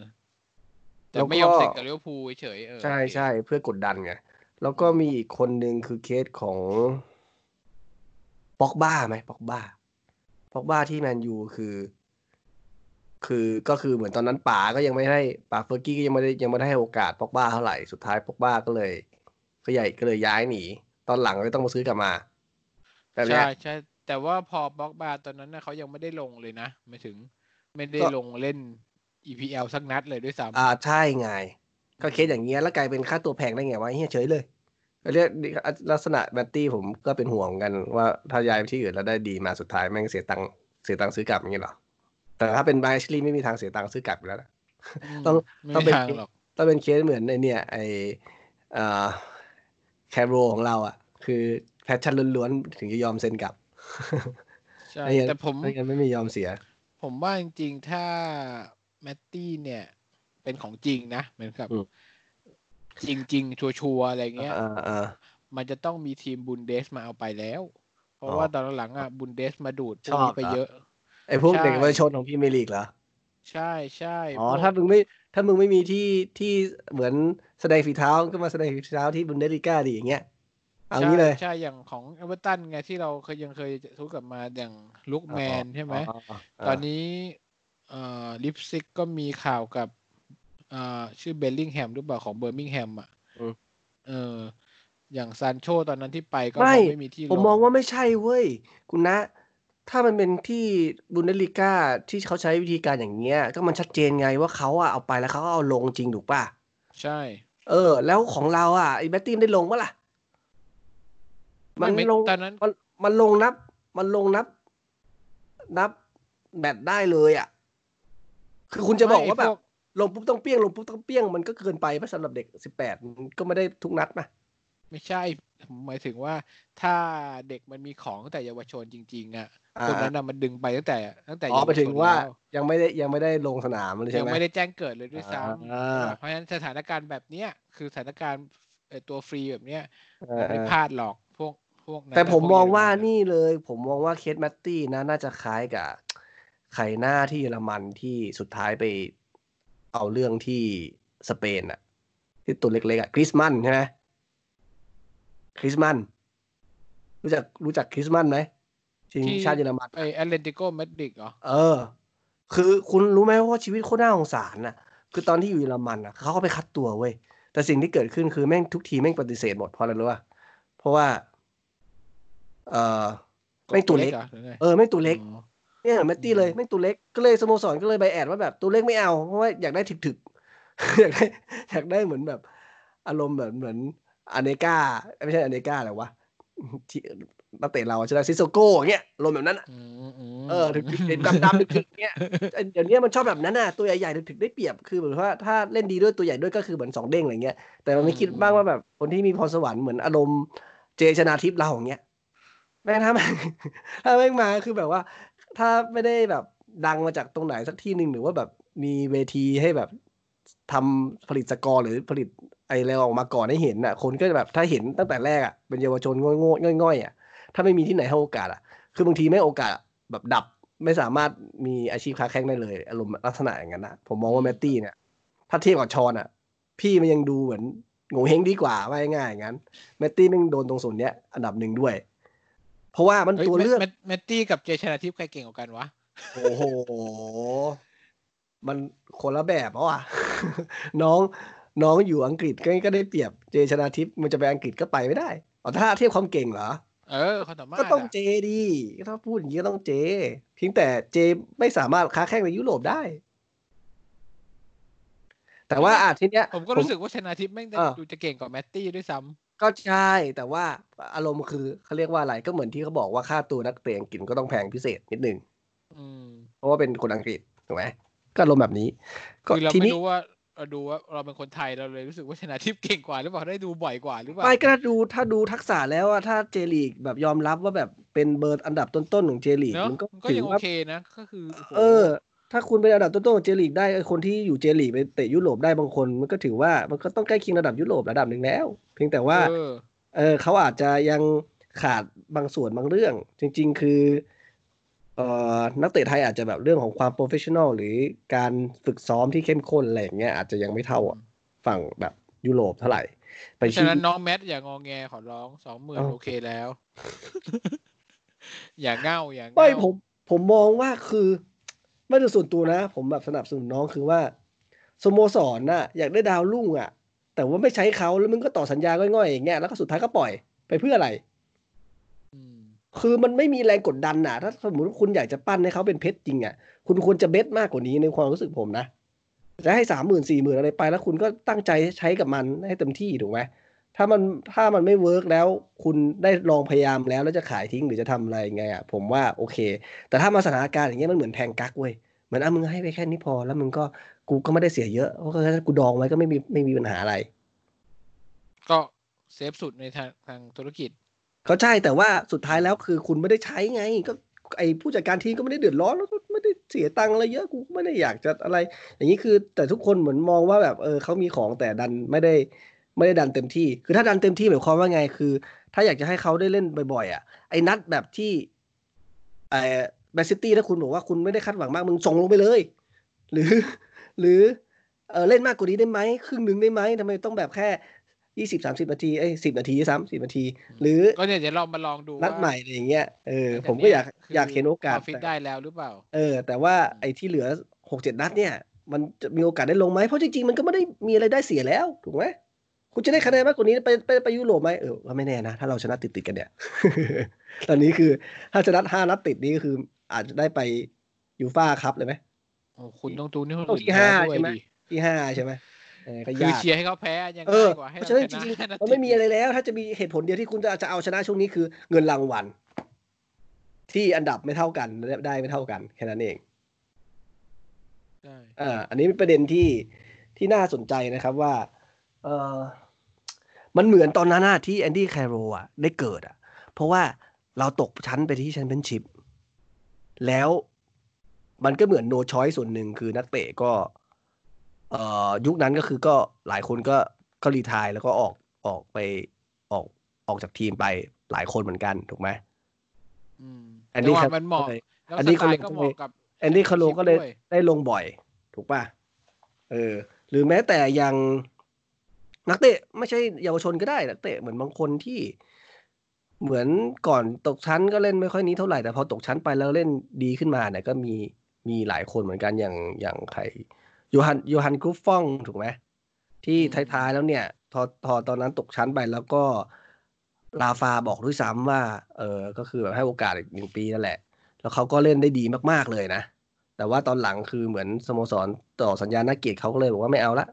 แต่
แล้วก็
ไม่ยอมเซ็นกับลิเวอร์พูลเฉยๆเออ
ใช่
โอเค
ใช่เพื่อกดดันไงแล้วก็มีอีกคนหนึ่งคือเคสของป็อกบ้าไหมป็อกบ้าป็อกบ้าที่แมนยูคือ คือก็คือเหมือนตอนนั้นป๋าก็ยังไม่ได้ป๋าเฟอร์กี้ก็ยังไม่ได้ยังไม่ได้ให้โอกาสป็อกบ้าเท่าไหร่สุดท้ายป็อกบ้าก็เลยก็ใหญ่ก็เลยย้ายหนี ตอนหลังก็ต้องมาซื้อกลับมาแบบเนี้
ใช่
ย
ใช่ แต่ว่าพอบล็อกบาร์ตอนนั้นนะเขายังไม่ได้ลงเลยนะไม่ถึงไม่ได้
ก็
ลงเล่น EPL สักนัดเลยด้วยซ้ำ
อ่าใช่ไง ก็เคสอย่างเงี้ยแล้วกลายเป็นค่าตัวแพงได้ไงวะเฮียเฉยเลยเรียกลักษณะแบตตี้ผมก็เป็นห่วงกันว่าถ้าย้ายไปที่อื่นแล้วได้ดีมาสุดท้ายแม่งเสียตังค์เสียตังค์ซื้อกลับอย่างเงี้ยเหรอแต่ถ้าเป็นไบชลีไม่มีทางเสียตังค์ซื้อกลับอยู่แล้วนะ
ม
ต้อง
ไม่
ต้องเป็น
ทางหรอก
ต้องเป็นเคสเหมือนในเนี่ยไอเอ่อแคร์โรลล์ของเราอะ คือ passion ล้วนๆถึงจะยอมเซ็นกลับ
ใช่
ไม่งั้น
แต่ผม
ไม่งั้นไม่มียอมเสีย
ผมว่าจริงๆ ถ้าแมตตี้เนี่ย เป็นของจริงนะเหมือนกับ
อืม
จริง ๆ sure ๆ อะไรเงี้ย
อ่าอ่า
มันจะต้องมีทีมบุนเดสลีกามาเอาไปแล้ว เพราะ
อ๋อ
ว่าตอนหลังๆอะบุนเดสมาดูดพ
ช
วก
อบ
นี้ไป
เหรอ
เยอะ
ไอพวก
ใช่
เด็กเยาวชนของพรีเมียร์ลีกเหรอ
ใช่ใช่
อ๋อ
พวก
ถ้ามึงไม่ ถ้ามึงไม่มีที่ที่เหมือนแสดงฝีเท้าก็มาแสดงฝีเท้าที่บุนเดสลิก้าดีอย่างเงี้ย เอางี้เลย
ใช่ใช่อย่างของเอเวอร์ตันไงที่เราเคยยังเคยทุกกลับมาอย่างลุกแมนใช่ไหมตอนนี้เอ่อลิปซิกก็มีข่าวกับเอ่อชื่อเบลลิงแฮมหรือเปล่าของเบอร์มิงแฮมอะ
อืม
เอออย่างซานโชตอนนั้นที่ไปก็
ไม่
คงไม่มีที่ล
ผมมองว่าไม่ใช่เว้ย คุณนะ ถ้ามันเป็นที่บุนเดสลิก้าที่เขาใช้วิธีการอย่างเงี้ย ก็มันชัดเจนไงว่าเขาอะเอาไปแล้วเขาก็เอาลงจริงถูกป่ะ
ใช่
เออ แล้วของเราอะไอ้แบตตี้ได้ลงปะล่ะ มัน
ไม่
ลง
ตอนนั้น
มันมันลงนับ มันลงนับ นับแบตได้เลยอะ คือคุณจะบอกว่าแบบ
ไม่พว
ลงปุ๊บต้องเปี้ยงลงปุ๊บต้องเปี้ยงมันก็เกินไปป่ะสำหรับเด็กสิบแปดก็ไม่ได้ทุกนัดนะ
ไม่ใช่ หมายถึงว่าถ้าเด็กมันมีของตั้งแต่เยาวชนจริง ๆ อะ
อ่า
คนนั้นน่ะมันดึงไปตั้งแต่ ตั้งแต่
อ๋อ
เยาว
ไป
ช
ถึง
น
ว่า
แล้ว
ยังไม่ได้ยังไม่ได้ลงสนามเลยใช่
ยัง
ไหม
ไม่ได้แจ้งเกิดเลยด้วยซ้
อ่าำ
เพราะฉะนั้นสถานการณ์แบบเนี้ยคือสถานการณ์ไอ้ตัวฟรีแบบเนี้ย
เอ
มัน
อ
ไม่
เออ
พลาดหรอกพ วกพวกนั้น
แต่ผม
พก
มอง
เยร
ว่า
อะ
นี่เลย ผมมองว่าเคสแมตตี้นะน่าจะคล้ายกับไข่หน้าที่เยอรมันที่สุดท้ายไปเอาเรื่องที่สเปนอะที่ตัวเล็กๆอะคริสมันใช่ไหมคริสมัน รู้จักรู้จักคริสมันไหมทีมชาติเยอรมัน
ไอแอตเลนติโกมาดริดเหรอ
เออ คือคุณรู้ไหมว่าชีวิตโคตรน่าสงสารน่ะ คือตอนที่อยู่เยอรมันน่ะเขาก็ไปคัดตัวเว้ยแต่สิ่งที่เกิดขึ้นคือแม่งทุกทีมแม่งปฏิเสธหมดเพราะอะไรรู้ป่ะเพราะว่า เออแม่งตัวเล็ก
หรอหรือไง
เออแม่งตัวเล็ก
อ๋อ
เนี่ยแมตตี้เลยแม่งตัวเล็กก็เลยสโมสรก็เลย bias ว่าแบบตัวเล็กไม่เอาเพราะว่าอยากได้ถึกๆอยากได้อยากได้เหมือนแบบ อารมณ์แบบเหมือนอเนกาไม่ใช่อเนกาอะไรวะที่นักเตะเราใช่ไหมซิโซโก้อย่างเงี้ยอารมณ์แบบนั้นอะ
อืมม
เออถึงเห็นดำๆถึกๆเนี้ยเดี๋ยวนี้มันชอบแบบนั้นน่ะตัวใหญ่ๆถึกๆได้เปรียบคือเหมือนว่าถ้าเล่นดีด้วยตัวใหญ่ด้วยก็คือเหมือนสองเด้งอะไรเงี้ยแต่มันไม่คิดบ้างว่าแบบคนที่มีพรสวรรค์เหมือนอารมณ์เจชนาทิพย์เราอย่างเงี้ย แม่งถ้าแม่งถ้าแม่งมาคือแบบว่า ถ้าไม่ได้แบบดังมาจากตรงไหนสักที่หนึ่งหรือว่าแบบมีเวทีให้แบบทำผลิตสกอร์หรือผลิตไออะไรออกมาก่อนให้เห็นอะ คนก็จะแบบถ้าเห็นตั้งแต่แรกอะเป็นเยาวชนโง่ๆง่อยๆอะถ้าไม่มีที่ไหนให้โอกาสอะ คือบางทีไม่โอกาสแบบดับไม่สามารถมีอาชีพค้าแข่งได้เลย อารมณ์ลักษณะอย่างนั้นนะผมมองว่าแมตตี้เนี่ย ถ้าเทียบกับชอนอะ พี่มันยังดูเหมือนโง่เฮงดีกว่าว่าง่ายอย่างนั้นแมตตี้มันโดนตรงส่วนเนี้ยอันดับหนึ่งด้วย เพราะว่ามัน
ฮ้ย
ตัวเลือก
แมตแมตตี้กับเจชนาทิพย์ใครเก่งกว่ากันวะ
โอ้โห มันคนละแบบเพราะว่าน้องน้องอยู่อังกฤษก็ก็ได้เปรียบเจชนาทิพย์มันจะไปอังกฤษก็ไปไม่ได้อ๋อถ้าเทียบความเก่งเหรอ
เออเขาสามารถ
ก็ต้อง
อะ
เจดีถ้าพูดอย่างนี้ก็ต้องเจ เพียงแต่เจไม่สามารถค้าแข่งในยุโรปได้ แต่ว่าอาทีเนี้ย
ผมก็รู้สึกว่าชนาทิพย์แม่ง
อ่า
ดูจะเก่งกว่าแมตตี้ด้วยซ้ำ
ก็ใช่แต่ว่าอารมณ์คือเขาเรียกว่าอะไรก็เหมือนที่เขาบอกว่าค่าตัวนักเตะอังกฤษก็ต้องแพงพิเศษนิดนึง
อืม
เพราะว่าเป็นคนอังกฤษถูกไหมก็อารมณ์แบบนี้ ก็
คือเรา
ที
ไม่
นี้
รู้ว่าเราดูว่าเราเป็นคนไทยเราเลยรู้สึกว่าชนาทิพย์เก่งกว่าหรือเปล่าได้ดูบ่อยกว่าหรือเปล่า
ไม่ก็ถ้าดูถ้าดูทักษะแล้วอะถ้าเจลีกแบบยอมรับว่าแบบเป็นเบอร์อันดับต้นๆของเจลีก
เนอะ
มันก็
มันก็
ถื
ยั
อง
โอ
ว่า
เคนะก็คือโโห
เออ ถ้าคุณเป็นอันดับต้นๆของเจลีกได้ไอ้คนที่อยู่เจลีกไปเตะยุโรปได้บางคน มันก็ถือว่ามันก็ต้องใกล้เคียงระดับยุโรประดับหนึ่งแล้ว เพียงแต่ว่า
เออ
เออเขาอาจจะยังขาดบางส่วนบางเรื่อง จริง ๆ คือเอ่อนักเตะไทยอาจจะแบบเรื่องของความ professional หรือการฝึกซ้อมที่เข้มข้นอะไรอย่างเงี้ยอาจจะยังไม่เท่าฝั่งแบบยุโรปเท่าไหร่ไป
เพราะฉะ
ที่
นั้นน้องแมทอย่างงอแงขอร้องสองหมื่น
เอ้า
โอเคแล้ว อย่าเง่าอย่า
ไม่
เง่า
ผมผมมองว่าคือ ไม่โดยส่วนตัวนะ ผมแบบสนับสนุนน้องคือว่าสโมสรน่ะอยากได้ดาวรุ่งอะ แต่ว่าไม่ใช้เขาแล้วมึงก็ต่อสัญญาง่อยๆอย่างเงี้ยแล้วก็สุดท้ายก็ปล่อยไปเพื่ออะไร
อืม
คือมันไม่มีแรงกดดันน่ะ ถ้าสมมติว่าคุณอยากจะปั้นให้เขาเป็นเพชรจริงอะคุณควรจะเบ็ดมากกว่านี้ในความรู้สึกผมนะจะให้สามหมื่นสี่หมื่นอะไรไปแล้วคุณก็ตั้งใจใช้กับมันให้เต็มที่ถูกไหม ถ้ามันถ้ามันไม่เวิร์กแล้ว คุณได้ลองพยายามแล้วแล้วจะขายทิ้งหรือจะทำอะไรยังไงอะผมว่าโอเค แต่ถ้ามาสถานการณ์อย่างเงี้ยมันเหมือนแทงกักเว้ยเหมือนอะมึงให้ไปแค่นี้พอ แล้วมึงก็กูก็ไม่ได้เสียเยอะเพราะฉะนั้นกูดองไว้ก็ไม่มีไม่มีปัญหาอะไร
ก็เซฟสุดในทางทางธุรกิจ
เขาใช่แต่ว่าสุดท้ายแล้วคือคุณไม่ได้ใช้ไง ก็ไอผู้จัดการทีมก็ไม่ได้เดือดร้อนแล้วก็ไม่ได้เสียตังค์อะไรเยอะกูก็ไม่ได้อยากจะอะไร อย่างนี้คือแต่ทุกคนเหมือนมองว่าแบบเออเขามีของแต่ดันไม่ได้ ไม่ได้ดันเต็มที่ คือถ้าดันเต็มที่หมายความว่าไง คือ ถ้าอยากจะให้เขาได้เล่นบ่อยๆอะไอ้นัดแบบที่ไอ้แมนซิตี้ถ้าคุณบอกว่าคุณไม่ได้คาดหวังมากมึงส่งลงไปเลย หรือ หรือเออเล่นมากกว่านี้ได้ไหมครึ่งหนึ่งได้ไหมทำไมต้องแบบแค่ยี่สิบสามสิบนาทีเอ้ยสิบนาทีซ้ำสิบนาที หรือ
ก็เนี่ยเดี๋ยวเรามาลองดู
นัด
ว่า
ใหม่อะไรอย่างเงี้ยเออ
หลังจ
ผมก็อยาก
คื
อยากเห็นโอกาส
ฟิต
แต่
ได้แล้วหรือเปล่า
เออ แต่ว่าไอ้ที่เหลือหกเจ็ดนัดเนี่ย มันจะมีโอกาสได้ลงไหมเพราะจริงๆมันก็ไม่ได้มีอะไรได้เสียแล้ว ถูกไหม คุณจะได้คะแนนมากกว่านี้ไปไปไปยุโรปไหมเออก็ไม่แน่นะ ถ้าเราชนะติดติดๆกันเนี่ย ตอนนี้คือถ้าชนะห้านัดติดนี้ก็คือ อาจจะได้ไปยูฟ่าคัพเลยไหม
โอ้คุณต้องดูนี่คน
ต้อง
อื่น
ที่ห้า
แพ้ด้วย
ใช่ไหม
ดิ
ที่ห้าใช่ไหมเออก็
คือยา
ก
เชียร์ให้เขาแพ้ยัง
เออ
ง่ายกว่าให้
เพราะ
เรา
ฉะนั้น
ช
จ
นะ
ริง
แค่นัด
ๆมันไม่มีอะไรแล้ว ถ้าจะมีเหตุผลเดียวที่คุณจะจะเอาชนะช่วงนี้คือเงินรางวัลที่อันดับไม่เท่ากันได้ไม่เท่ากันแค่นั้นเอง
ใช่
อ่าอันนี้เป็นประเด็นที่ที่น่าสนใจนะครับว่า เออ มันเหมือนตอนนั้นอะที่แอนดี้แคโรอะได้เกิดอะเพราะว่าเราตกชั้นไปที่แชมเปี้ยนชิพแล้วมันก็เหมือนโนชอยส่วนหนึ่งคือนักเตะก็ เอ่อยุคนั้นก็คือก็หลายคนก็ก็รีทายแล้วก็ออกออกไปออกออกจากทีมไปหลายคนเหมือนกันถูกไหม
อืม
อันนี้
แต่
ครั
ว่า
บ
มันเหมาะ
เลย
แล้ว
อัน
ส
นี้
ไต
เขาเลย
ล์ก็เหมาะกับ
แอนดี้คาโลก็เลย
ด้วย
ได้ลงบ่อย ถูกป่ะเออ หรือแม้แต่อย่าง นักเตะไม่ใช่เยาวชนก็ได้นักเตะเหมือนบางคนที่ เหมือนก่อนตกชั้นก็เล่นไม่ค่อยนี้เท่าไหร่แต่พอตกชั้นไปแล้วเล่นดีขึ้นมาเนี่ยก็มีมีหลายคนเหมือนกันอย่างอย่างใครโยฮันโยฮันกรุฟฟองถูกไหมที่ท้ายๆแล้วเนี่ยพอพอตอนนั้นตกชั้นไปแล้วก็ราฟาบอกด้วยซ้ำว่า เออก็คือแบบให้โอกาสอีกหนึ่งปีนั่นแหละ แล้วเขาก็เล่นได้ดีมากๆเลยนะ แต่ว่าตอนหลังคือเหมือนสโมสรต่อสัญญานักเกียรติเขาก็เลยบอกว่าไม่เอาละ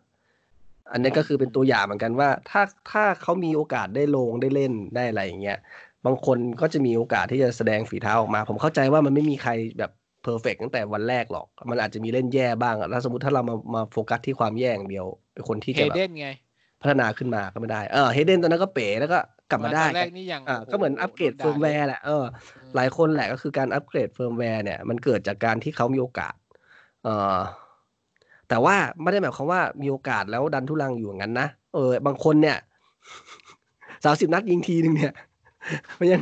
อันนี้ก็คือเป็นตัวอย่างเหมือนกันว่า ถ้าถ้าเขามีโอกาสได้ลงได้เล่นได้อะไรอย่างเงี้ยบางคนก็จะมีโอกาสที่จะแสดงฝีเท้าออกมา ผมเข้าใจว่ามันไม่มีใครแบบ perfect ตั้งแต่วันแรกหรอก มันอาจจะมีเล่นแย่บ้างอะแล้วสมมติถ้าเรามามาโฟกัสที่ความแย่อย่างเดียวไอ้คนที่
เฮ
จะแบบ
เดนไง
พัฒนาขึ้นมาก็ไม่ได้เออเฮเดนตอนนั้นก็เป๋แล้วก็กลับมาได้
ตอนแรกนี่ยัง
อ่า
โโก็
เหมือนอัปเกรด
โน
เฟิร์มแว
ด่า
ร์แหละเออ
อืม
หลายคนแหละก็คือการอัปเกรดเฟิร์มแวร์เนี่ยมันเกิดจากการที่เขามีโอกาส เอ่อ แต่ว่าไม่ได้หมายความว่ามีโอกาสแล้วดันทุลังอยู่อย่างนั้นนะเออ บางคนเนี่ยสามสิบนัดยิงทีหนึ่งเนี่ยมันยัง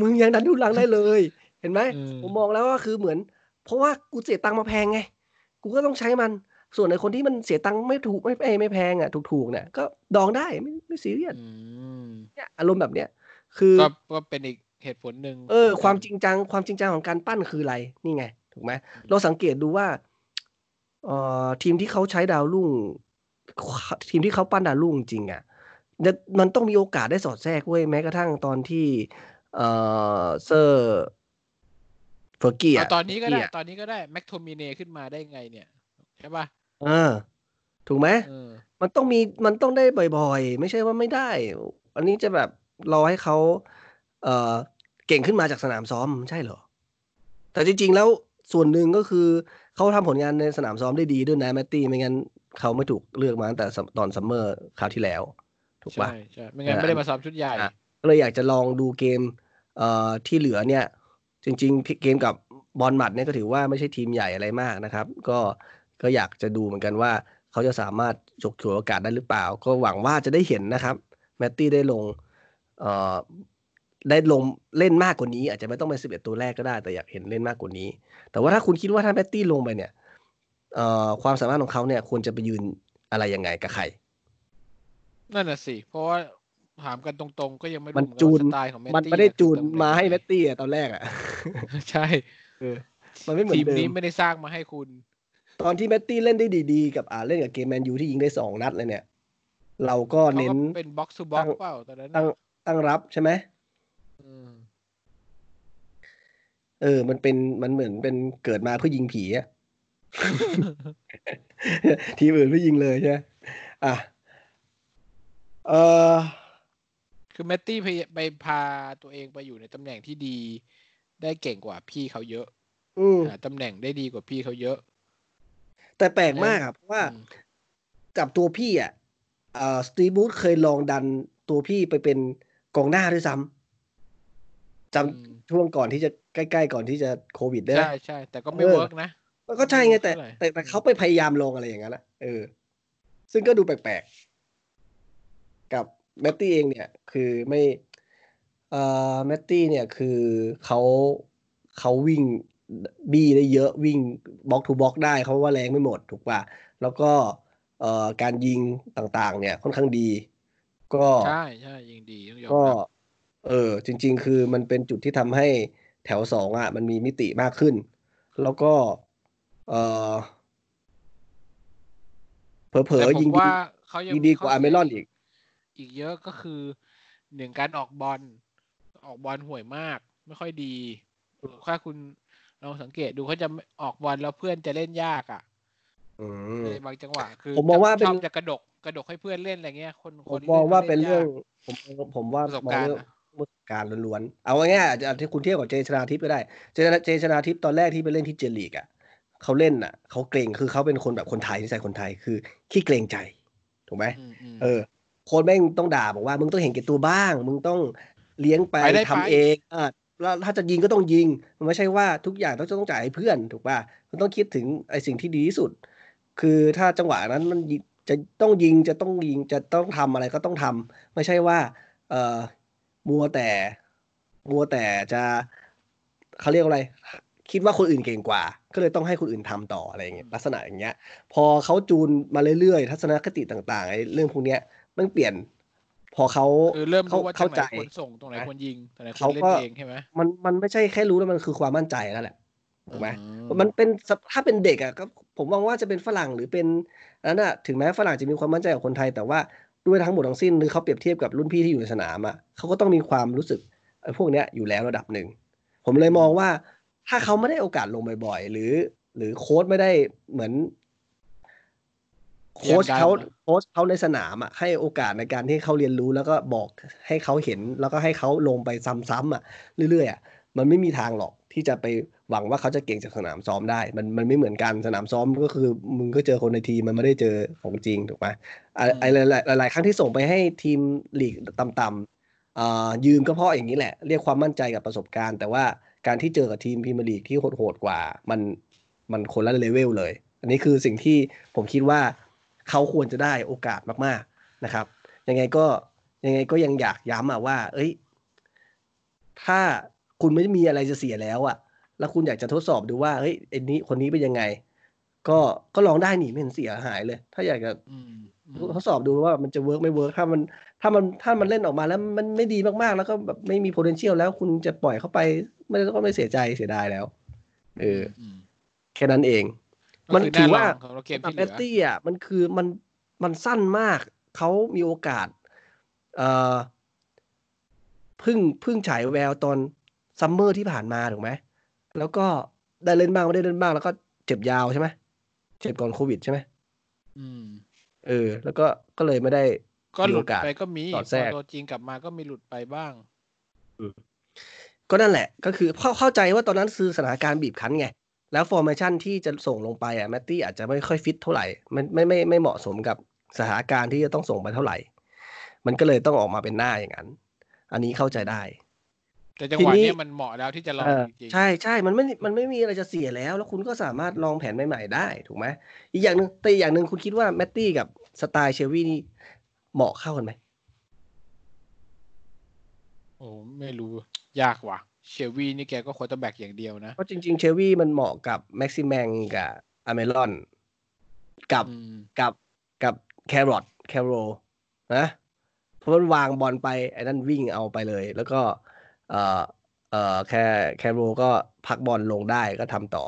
มึงยังดันทุลังได้เลย เห็นไหม
อืม
ผมมองแล้วว่าคือเหมือน เพราะว่ากูเสียตังค์มาแพงไง กูก็ต้องใช้มัน ส่วนในคนที่มันเสียตังค์ไม่ถูกไม่เอ้ยไม่แพงอะถูกๆเนี่ยก็ดองได้ไม่ไม่ซีเรียส
อืม
เนี่ยอารมณ์แบบเนี้ยคือ
ก็ก็เป็นอีกเหตุผลหนึ่ง
เออ ความจริงจังความจริงจังของการปั้นคืออะไรนี่ไง ถูกไหมเราสังเกตดูว่า เอ่อทีมที่เขาใช้ดาวรุ่ง ทีมที่เขาปั้นดาวรุ่งจริงอะเนี่ยมันต้องมีโอกาสได้สอดแทรกเว้ยแม้กระทั่งตอนที่ เอ่อเซอร์เฟอร์กี้
เอา
อะ
ตอนนี้ก็ได้
เฟร์
ตอนนี้ก็ได้แม็กโทมิเนขึ้นมาได้ไงเนี่ยใช่ป่ะ
เออ ถูกไหม
เออ
มันต้องมีมันต้องได้บ่อยๆ ไม่ใช่ว่าไม่ได้ อันนี้จะแบบรอให้เขาเอ่อเก่งขึ้นมาจากสนามซ้อมใช่เหรอ แต่จริงๆแล้วส่วนหนึ่งก็คือ เขาทำผลงานในสนามซ้อมได้ดีด้วยนะแมตตี้ไม่งั้นเขาไม่ถูกเลือกมาตั้งแต่ตอน summer คราวที่แล้ว ถูกปะ
ใช่ใช่ไม่งั้นไม่ได้มาซ้อมชุดใหญ่
อะก็เลยอยากจะลองดูเกมเอ่อที่เหลือเนี่ย จริง ๆ เกมกับบอลหมัดเนี่ยก็ถือว่าไม่ใช่ทีมใหญ่อะไรมากนะครับ ก็ก็อยากจะดูเหมือนกันว่าเขาจะสามารถจกฉวยโอกาสได้หรือเปล่า ก็หวังว่าจะได้เห็นนะครับแมตตี้ได้ลงเอ่อ ได้ลงเล่นมากกว่านี้ อาจจะไม่ต้องเป็นสิบเอ็ดตัวแรกก็ได้ แต่อยากเห็นเล่นมากกว่านี้ แต่ว่าถ้าคุณคิดว่าถ้าแมตตี้ลงไปเนี่ยเอ่อความสามารถของเขาเนี่ยควรจะไปยืนอะไรยังไงกับใคร
นั่นน่ะสิ เพราะว่าถามกันตรงๆ ก็ยังไม่รู้
มัน
เหอกั
จูน
ว่าสไตล์ของแมต
มัน
ตี้
ไม่ได้จูน
คือตำแหง
มาให้
ไหน
แมตตี้อะตอนแรกอะ
ใช่
เออมันไม่เหมือน
ทีม
เดิ
นี้
ม
ไม่ได้สร้างมาให้คุณ
ตอนที่แมตตี้เล่นได้ดีๆ กับอ่าเล่นกับเกมแมนยูที่ยิงได้สองนัดเลยเนี่ย เราก็
เขา
เน้น
ก็เป็นบ็อกซ์ o บ็อก
ตั้ง
เปล่าตอนนั้น
ตั้ง
น่ะ
ตั้งรับใช่ไหม
อืม
เออ มันเป็นมันเหมือนเป็นเกิดมาเพื่อยิงผีอะทีมอื่นไม่ยิงเลยใช่ไหมอะ เออ
คือแมตตี้ไปไปพาตัวเองไปอยู่ในตำแหน่งที่ดี ได้เก่งกว่าพี่เขาเยอะ
อืม
หาตำแหน่งได้ดีกว่าพี่เขาเยอะ
แต่แปลกมากอะเพราะว่า
อืม
กับตัวพี่อะเอ่อสตีบูธเคยลองดันตัวพี่ไปเป็นกองหน้าด้วยซ้ำ จ
อืมำ
ช่วงก่อนที่จะใกล้ๆก่อนที่จะโควิดได้ไหม
ใช่ใช่แต่ก็ไม่
เออ
work นะ
ก็ใช่ไงแต่
เท่าไหร่
แต่แต่เขาไปพยายามลงอะไรอย่างนั้นนะเออ ซึ่งก็ดูแปลกๆ กับแมตตี้เองเนี่ย คือไม่เอ่อแมตตี้เนี่ยคือเขาเขาวิ่งบี้ได้เยอะวิ่ง box to box ได้เขาว่าแรงไม่หมดถูกป่ะแล้วก็เอ่อการยิงต่างๆ เนี่ยค่อนข้างดี ก็
ใช่ใช่ยิงดีต้องยอม
ก็
รับ
เออ จริง ๆ คือมันเป็นจุดที่ทำให้แถวสองอะ มันมีมิติมากขึ้น แล้วก็ เออเผล
แต่
อ
ผ
ๆยิ
ม
งดี
ว่าเขายัง
ยิงดีกว่า
ข้
อาร์เมลอนอีก
อีกเยอะก็คือหนึ่งการออกบอลออกบอลห่วยมาก ไม่ค่อยดีถ้าคุณลองสังเกตดูเขาจะไม่ออกบอลแล้วเพื่อนจะเล่นยากอะ
อืม
ในบางจังหวะคือ
ผมมองว่าเป็น
ชอบจะกระดกกระดกให้เพื่อนเล่นอะไรเงี้ย คน
ผ
คน
ม
ที่
มอง
ล่
ว่า
ข
เป็น
ล่
เรื่อง
ยาก
ผมผมว่า
ประสบ
มอง
การณ์
เรื่อง
นะ
ประสบการณ์ล้วนๆ เอาง่ายๆอาจจะที่คุณเทียบกับเจชนาทิพย์ก็ได้ เจชนาเจชนาทิพย์ตอนแรกที่ไปเล่นที่เจลีกอะเขาเล่นอะเขาเกรงคือเขาเป็นคนแบบคนไทยที่ใส่คนไทยคือขี้เกรงใจถูกไหม
อืมอืม
เออโค้ชแม่งต้องด่าบอกว่ามึงต้องเห็นแก่ตัวบ้าง มึงต้องเลี้ยงไป
ไปได้
ทำ
ไป
เองอ่าแล้วถ้าจะยิงก็ต้องยิง มันไม่ใช่ว่าทุกอย่างต้องต้องจ่ายให้เพื่อนถูกป่ะมันต้องคิดถึงไอ้สิ่งที่ดีที่สุด คือถ้าจังหวะนั้นมันยิจะต้องยิงจะต้องยิงจะต้องทำอะไรก็ต้องทำไม่ใช่ว่า เอ่อ มัวแต่มัวแต่จะเขาเรียกว่าอะไร คิดว่าคนอื่นเก่งกว่า ก็เลยต้องให้คนอื่นทำต่ออะไรอย่างเงี้ยลักษณะอย่างเงี้ย พอเขาจูนมาเรื่อยๆ ทัศนคติต่างๆไอ้เรื่องพวกเนี้ยมันเปลี่ยน พอเขา
คือเริ่ม
เขา
รู้ว่าตร
เข้าง
ไหน
ใจ
ควรส่งตรงไหนควรยิงตรงไหนคว
เขา
รเล่
ก็
นเองใช่ไหม
มันมันไม่ใช่แค่รู้แล้วมันคือความมั่นใจนั่นแหละถูกไหม
อื
มันเป็นสภถ้าเป็นเด็กอะก็ผมมองว่าจะเป็นฝรั่งหรือเป็นนั้นอะถึงแม้ฝรั่งจะมีความมั่นใจกว่าคนไทย แต่ว่า ด้วยทั้งหมดทั้งสิ้นหรือเขาเปรียบเทียบกับรุ่นพี่ที่อยู่ในสนามอะเขาก็ต้องมีความรู้สึกไอ้พวกเนี้ยอยู่แล้วระดับหนึ่ง ผมเลยมองว่าถ้าเขาไม่ได้โอกาสลงบ่อยๆ หรือ หรือโค้ชไม่ได้เหมือน โค้ชเขาโค้ชเขาในสนามอะให้โอกาสในการที่เขาเรียนรู้แล้วก็บอกให้เขาเห็นแล้วก็ให้เขาลงไปซ้ำๆอะเรื่อยๆอะมันไม่มีทางหรอกที่จะไป หวังว่าเขาจะเก่งจากสนามซ้อมได้ มันมันไม่เหมือนกันสนามซ้อมก็คือมึงก็เจอคนในทีมมันไม่ได้เจอของจริงถูกไหมอะไอ้หลายๆหลายๆครั้งที่ส่งไปให้ทีมลีกต่ำๆอ่ายืมก็เพราะอย่างนี้แหละ เรียกความมั่นใจกับประสบการณ์ แต่ว่าการที่เจอกับทีมพรีเมียร์ลีกที่โหดๆกว่า มันมันคนละเลเวลเลย อันนี้คือสิ่งที่ผมคิดว่าเขาควรจะได้โอกาสมากๆนะครับ ยังไงก็ยังไงก็ยังอยากย้ำอะว่า เอ้ย ถ้าคุณไม่มีอะไรจะเสียแล้วอะ แล้วคุณอยากจะทดสอบดูว่าเฮ้ยไอ้นี้คนนี้เป็นยังไง ก็ก็ลองได้หนิไม่เห็นเสียหายเลย ถ้าอยากจะ
อืมอืม
ทดสอบดูว่ามันจะ work ไม่ work ถ้ามันถ้ามันถ้ามันเล่นออกมาแล้วมันไม่ดีมากๆ แล้วก็แบบไม่มี potential แล้วคุณจะปล่อยเขาไปไม่ก็ไม่เสียใจเสียดายแล้วเออ
ม
แค่นั้นเอง
ก็
มัน
คือ
ถือว่า
น่ลงของเราเกม
สำหรับ
ที่เห
แอ
ลื
ต
อ
ตี้อะมันคือมันมันสั้นมาก เขามีโอกาส เอ่อเพึ่งเพึ่งฉายแววตอน summer ที่ผ่านมาถูกไหม แล้วก็ได้เล่นบ้างไม่ได้เล่นบ้าง แล้วก็เจ็บยาวใช่ไหมเจ็บก่อนโควิดใช่ไหม
อืม
เออ แล้วก็ก็เลยไม่ได้
ก็หลุด
มีโอกาส
ไปก็มี
สอดแทรก
พอตัวจริงกลับมาก็มีหลุดไปบ้าง
ก็นั่นแหละ ก็คือเข้าเข้าใจว่าตอนนั้นคือสถานการณ์บีบคั้นไง แล้ว formation ที่จะส่งลงไปอะแมตตี้อาจจะไม่ค่อยฟิตเท่าไหร่มันไม่ไม่ไม่เหมาะสมกับสถานการณ์ที่จะต้องส่งไปเท่าไหร่ มันก็เลยต้องออกมาเป็นหน้าอย่างนั้น อันนี้เข้าใจได้
แต่จังหวะ
ทีนี้
เนี้ยมันเหมาะแล้วที่จะลอง
เออ
จริงๆ
ใช่ใช่มันไม่มันไม่มีอะไรจะเสียแล้ว แล้วคุณก็สามารถลองแผนใหม่ ๆ ได้ถูกไหมอีกอย่างหนึ่งแต่อีกอย่างหนึ่งคุณคิดว่าแมตตี้กับสไตล์เชลวีนี่เหมาะเข้ากันไหม
โอ้ไม่รู้ยากว่ะเชลวีนี่แกก็ quarterback อย่างเดียวนะ
เพราะจริง ๆ เชลวีมันเหมาะกับแม็กซิแมงกับอัลมิรอนกับ
อืม
กับกับแคร์รอลแคร์รอลนะเพราะมันวางบอลไปไอ้นั่นวิ่งเอาไปเลย แล้วก็ เอ่อเอ่อแคแคร์รอลก็พักบอลลงได้ก็ทำต่อ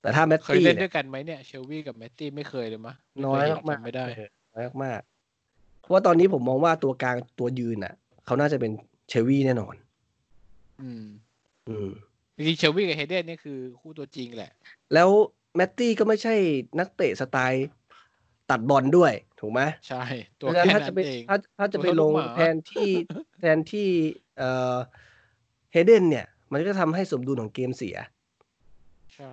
แต่ถ้าแมต
เคย
ตี้
เล่น
เนี่
ด้วยยกันไหมเนี่ยเชลวีกับแมตตี้ไม่เคยเลยมะไน้
อย
เคเห็
มาก
จำไม่ได้
เออน้อยมากเพราะว่าตอนนี้ผมมองว่าตัวกลางตัวยืนอะเขาน่าจะเป็นเชลวีแน่นอน
อืม
อืม
จริงๆเชลวีกับเฮเดนนี่คือคู่ตัวจริงแหละ
แล้วแมตตี้ก็ไม่ใช่นักเตะสไตล์ ตัดบอลด้วยถูกไหม
ใช่ ตัว
เพราะฉะ
แค่
นั้นถ้าจะ
นั้น
ไป
เอง
ถ้าถ้าจะไป
ตัวเท่า
ล
ลู
ง
กหมา
แทนที่แทนที่เอ่อเฮเดนเนี่ย มันก็ทำให้สมดุลของเกมเสีย
ใช่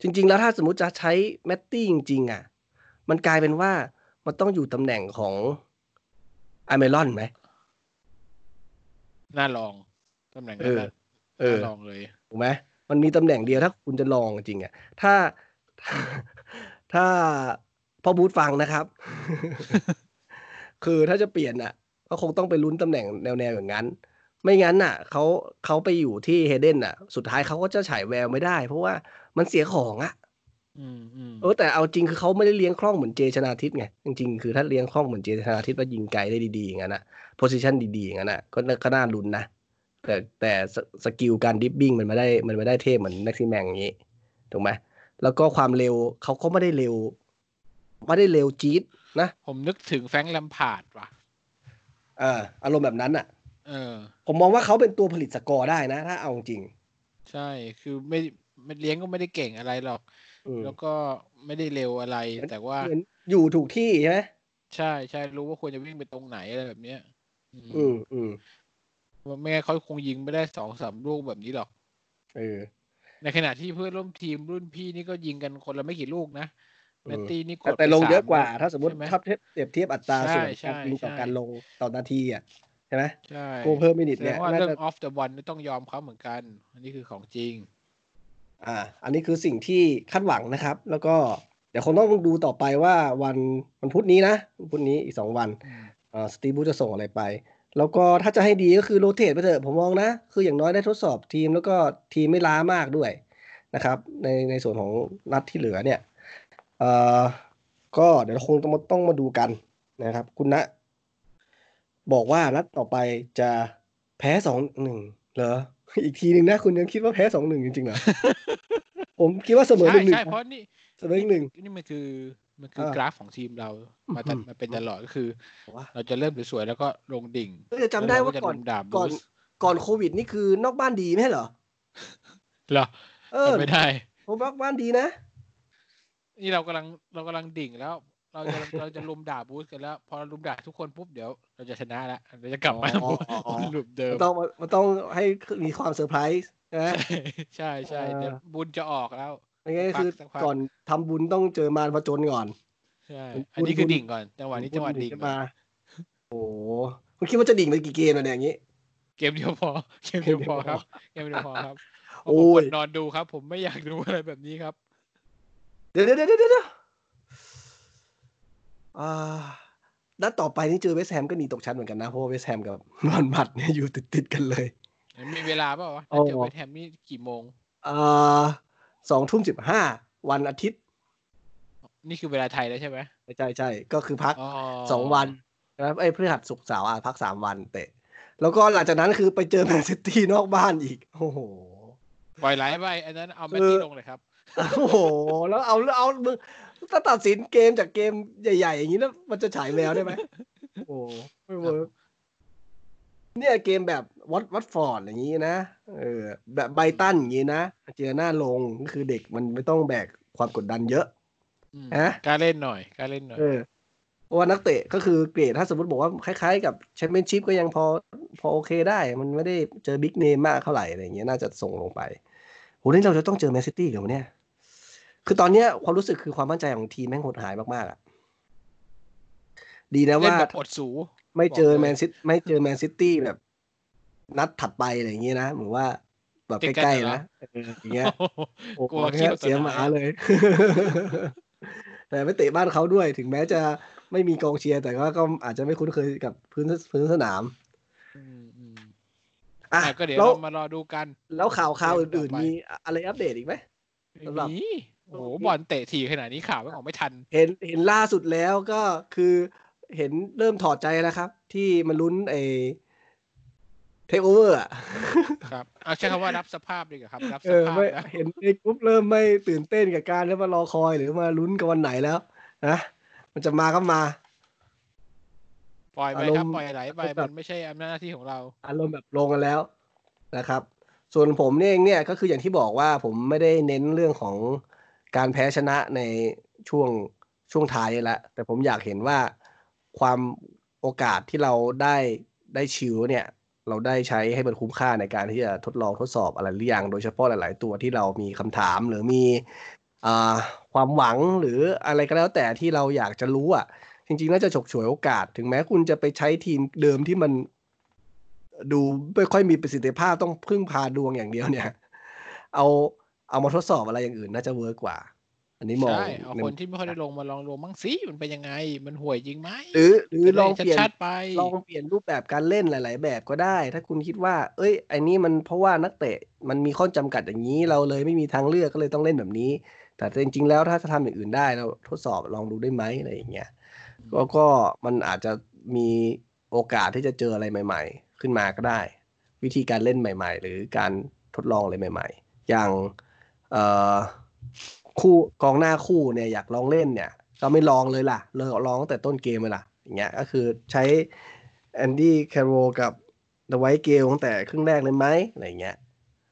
จริง ๆ แล้วถ้าสมมุติจะใช้แมตตี้จริง ๆ อะ มันกลายเป็นว่ามันต้องอยู่ตำแหน่งของอเมรอนไหม
น่าลองตำแหน่ง
เอ
นั้น
อ
น่ะ
เออ
น่าลองเลย
ถูกไหมมันมีตำแหน่งเดียวถ้าคุณจะลองจริงๆอะถ้าถ้าถ้า พ่อบูธฟังนะครับ คือถ้าจะเปลี่ยนอะ ก็คงต้องไปลุ้นตำแหน่งแนวๆอย่างนั้น ไม่งั้นน่ะเขาเขาไปอยู่ที่เฮเดนอะ สุดท้ายเขาก็จะฉายแววไม่ได้ เพราะว่ามันเสียของอะ
อืมอืม
เออแต่เอาจริงคือเขาไม่ได้เลี้ยงคล่องเหมือนเจชนาทิพย์ไงจริงๆคือถ้าเลี้ยงคล่องเหมือนเจชนาทิพย์แล้วยิงไกลได้ดีๆอย่างนั้นอะ position ดีๆอย่างนั้นอะก็น่าก็น่าลุ้นนะแต่แต่ส skill การ dribbling มันไม่ได้มันไม่ได้เทพเหมือนแม็กซิแมงอย่างนี้ถูกไหมแล้วก็ความเร็วเขาก็ไม่ได้เร็ว ไม่ได้เร็วจี๊ดนะ
ผมนึกถึงแฟรงค์แลมพาร์ดว่ะ
เอออารมณ์แบบนั้นอะ
เออ
ผมมองว่าเขาเป็นตัวผลิตสกอร์ได้นะ ถ้าเอาจริง
ใช่คือไม่ไม่เลี้ยงก็ไม่ได้เก่งอะไรหรอก
อืม
แล้วก็ไม่ได้เร็วอะไรแต่ว่า
เหมือนอยู่ถูกที่ใช่ไหม
ใช่ใช่รู้ว่าควรจะวิ่งไปตรงไหนอะไรแบบเนี้ยอืม
อืมอืม
ไม่งั้นเขาคงยิงไม่ได้สองสามลูกแบบนี้หรอก
เออ
ในขณะที่เพื่อนร่วมทีมรุ่นพี่นี่ก็ยิงกันคนละไม่กี่ลูกนะ แมตตี้นี่ก
แต่
ด
แต่
ไป
ลงเยอะ
ส
กว่า
แล้ว
ถ้าสมมติ
ใช่ไห
ถ้าเปรียบเทียบอัตรา
ใช่
ส่วน
ใช่
การยิงต่อ
ใช่
การลงต่อนาทีอะใช่ไหม
ใช่
goal per minute
แสด
เนี่
ง
ย
ว่า
น่า
เรื่อง
จะ
off the ball นี่ต้องยอมเขาเหมือนกัน อันนี้คือของจริง
อ่า อันนี้คือสิ่งที่คาดหวังนะครับ แล้วก็เดี๋ยวคงต้องดูต่อไปว่าวันวันพุธนี้นะวันพุธนี้อีกสองวัน
อืม
อ่าสตีฟบรูซจะส่งอะไรไป แล้วก็ถ้าจะให้ดีก็คือ rotate ไปเถอะผมมองนะ คืออย่างน้อยได้ทดสอบทีมแล้วก็ทีมไม่ล้ามากด้วยนะครับ ในในส่วนของนัดที่เหลือเนี่ยเอ่อ ก็เดี๋ยวคงต้องมาต้องมาดูกันนะครับ คุณณบอกว่านัดต่อไปจะแพ้สองหนึ่งเหรอ อีกทีหนึ่งนะคุณยังคิดว่าแพ้สองหนึ่งจริงๆเหรอ ผมคิดว่าเสมอห
ใช่
นึ่งหนึ่ง
ใช่เพราะนี่
เสมอหนึ่ง
นี่มันคือมันคือ
อ่าก
ราฟของทีมเรามาตัด
อืม
มาเป็นตลอดก็คือ
ว่า
เราจะเริ่มสวยๆแล้วก็ลงดิ่ง
เออจำได้ว่า
แล้วเรจะ
ก่อน
ลงดาบ
ก่อน
บูสต์
ก่อนโควิดนี่คือนอกบ้านดีไม่ใช่เหรอ
เหรอ
เออ
จำไม่ได้
ผมนอกบ้านดีนะ
นี่เรากำลังเรากำลังดิ่งแล้ว เราจะเราจะลุมด่าบูสต์กันแล้ว พอเราลุมด่าทุกคนปุ๊บเดี๋ยว เราจะชนะแล้วเราจะกลับมา
อ๋ออ๋อ
หลุมเดิ
มั
ม
นต้องมันต้องให้มีความเซอร์ไพรส์นะ
ใช่ใช่
เออ
เดี๋ยวบุญจะออกแล้ว
ไม่งั้น
สักพัก
คือ
สักพัก
ก่อนทำบุญต้องเจอมารผจญก่อน
ใช่
บุญ
อันนี้คือ
บุญ
ดิ่งก่อนจังหวะนี้จังหวะดิ่ง
ขึ้น
ก่อน
มาโอ้โหคุณคิดว่าจะดิ่งไปกี่เกมอะเนี่ยอย่างนี้
เกมเดียวพอ เกมเดียวพอครับ เกมเดียวพอครับ
โอ้ย
ผมกดนอนดูครับ ผมไม่อยากดูอะไรแบบนี้ครับ
เดี๋ยวเดี๋ยวเดี๋ยวเดี๋ยวอ่านัดต่อไปนี่เจอเวสต์แฮมก็หนีตกชั้นเหมือนกันนะ เพราะว่าเวสต์แฮมกับบอร์นมัธเนี่ยอยู่ติดติดๆกันเลย
มีเวลาเปล่าวะ
โอ้
ถ้าเจอเวสต์แฮมนี่กี่โมง
อ่าสองทุ่มสิบห้าวันอาทิตย์
นี่คือเวลาไทยแล้วใช่ไหม
ใช่ใช่ก็คือพัก
อ๋อ
สองวันนะครับไอ้พฤหัสศุกร์เสาร์อะพักสามวันเตะ แล้วก็หลังจากนั้นคือไปเจอแมนซิตี้นอกบ้านอีก โอ้โห
ปล่อยไหลไปอันนั้นเอาแมต
คือ
ตี้ลงเลยครับ
โอ้โห แล้วเอาแล้วเอามึงถ้าตัดสินเกมจากเกมใหญ่ ๆ อย่างนี้แล้วมันจะฉายแววได้ไหมโอ้ไม่ work เนี่ยเกมแบบวัตวัตฟอร์ดอย่างนี้นะเออแบบไบรตันอย่างนี้นะเจอหน้าลงก็คือเด็กมันไม่ต้องแบกความกดดันเยอะ
อืม
ฮะ
กล้าเล่นหน่อยกล้าเล่นหน่อย
เออเพราะว่านักเตะก็คือเกรดถ้าสมมติบอกว่าคล้ายๆ กับแชมเปี้ยนชิพก็ยังพอพอโอเคได้ มันไม่ได้เจอ big name มากเท่าไหร่อะไรอย่างเงี้ยน่าจะส่งลงไปโหนี่เราจะต้องเจอแมนซิตี้กันวะเนี่ย คือตอนเนี้ยความรู้สึกคือความมั่นใจของทีมแม่งหดหายมากๆอะดีนะ
เล่น
ว่า
แบบอดสู
ไม่เจอ
บอกเลย
แมนซิตไม่เจอแมนซิตี้แบบ นัดถัดไปอะไรอย่างเงี้ยนะเหมือนว่าแบบใกล้ๆนะเอออย่างเงี้ยโอ้โห
กลัวคิด
แค่
ว่า
เสีย
ตัว
หมา
ไหน
เลย แต่ไม่เตะบ้านเขาด้วย ถึงแม้จะไม่มีกองเชียร์ แต่ว่าก็อาจจะไม่คุ้นเคยกับพื้นพื้นสนาม
อืมอืม
อะ
อะก็เดี๋ยว
แล้ว
เรามารอดูกัน
แล้วข่าวข่าว
เกมต่อ
อื่น
ไป
ๆมีอะไรอัปเดตอีกไหมสำหรับ
นี่ โอ้โหบอลเตะทีขนาดนี้ข่าวไม่ออกไม่ทัน
เห็นเห็นล่าสุดแล้วก็คือเห็นเริ่มถอดใจแล้วครับ ที่มันลุ้นไอ้take over อะ
ครับเอาใช้คำว่ารับสภาพดีกว่าครับ รับ
เอ
ส
อ
ภาพ
ไม่
นะ
เห็นในกรุ๊ปเริ่มไม่ตื่นเต้นกับการแล้วมารอคอยหรือมาลุ้นกับวันไหนแล้วนะมันจะมาก็มา
ปล่อยไป
อารมณ์
ครับปล่อยไหลไป
แบบ
มันไม่ใช่อำนาจหน้าที่ของเรา
อารมณ์แบบลงกันแล้วนะครับ ส่วนผมเนี่ยเองเนี่ยก็คืออย่างที่บอกว่าผมไม่ได้เน้นเรื่องของ การแพ้ชนะในช่วงช่วงท้ายนี่แหละแต่ผมอยากเห็นว่าความโอกาสที่เราได้ได้ชิวเนี่ย เราได้ใช้ให้มันคุ้มค่าในการที่จะทดลองทดสอบอะไรหรือยังโดยเฉพาะหลาย ๆ ตัวที่เรามีคำถามหรือมีอความหวังหรืออะไรก็แล้วแต่ที่เราอยากจะรู้อะ จริง ๆ น่าจะฉกฉวยโอกาส ถึงแม้คุณจะไปใช้ทีมเดิมที่มันดูไม่ค่อยมีประสิทธิภาพต้องพึ่งพาดวงอย่างเดียวเนี่ย เอา เอามาทดสอบอะไรอย่างอื่นน่าจะเวิร์กกว่า อันนี้มอง
ใช่เอา
ใน
คนที่ไม่ค่อยได้ลงมาลองลงบ้างสิมันเป็นยังไง มันห่วยจริงไหม
หรือหรือลองเปลี่ยน
ชัดๆไป
ลองเปลี่ยนรูปแบบการเล่นหลาย ๆ แบบก็ได้ ถ้าคุณคิดว่า เอ้ยไอ้นี่มันเพราะว่านักเตะมันมีข้อจำกัดอย่างนี้ เราเลยไม่มีทางเลือกก็เลยต้องเล่นแบบนี้ แต่จริง ๆ แล้วถ้าจะทำอย่างอื่นได้เราทดสอบลองดูได้ไหมอะไรอย่างเงี้ยก็ก็มันอาจจะมีโอกาสที่จะเจออะไรใหม่ ๆ ขึ้นมาก็ได้ วิธีการเล่นใหม่ ๆ หรือการทดลองอะไรใหม่ ๆ อย่างเอ่อ คู่กองหน้าคู่เนี่ยอยากลองเล่นเนี่ย ก็ไม่ลองเลยล่ะเลยลองตั้งแต่ต้นเกมเลยล่ะอย่างเงี้ยก็คือใช้ Andy Carroll กับ Dwight Gayle ตั้งแต่ครึ่งแรกเลยไหมอะไรเงี้ย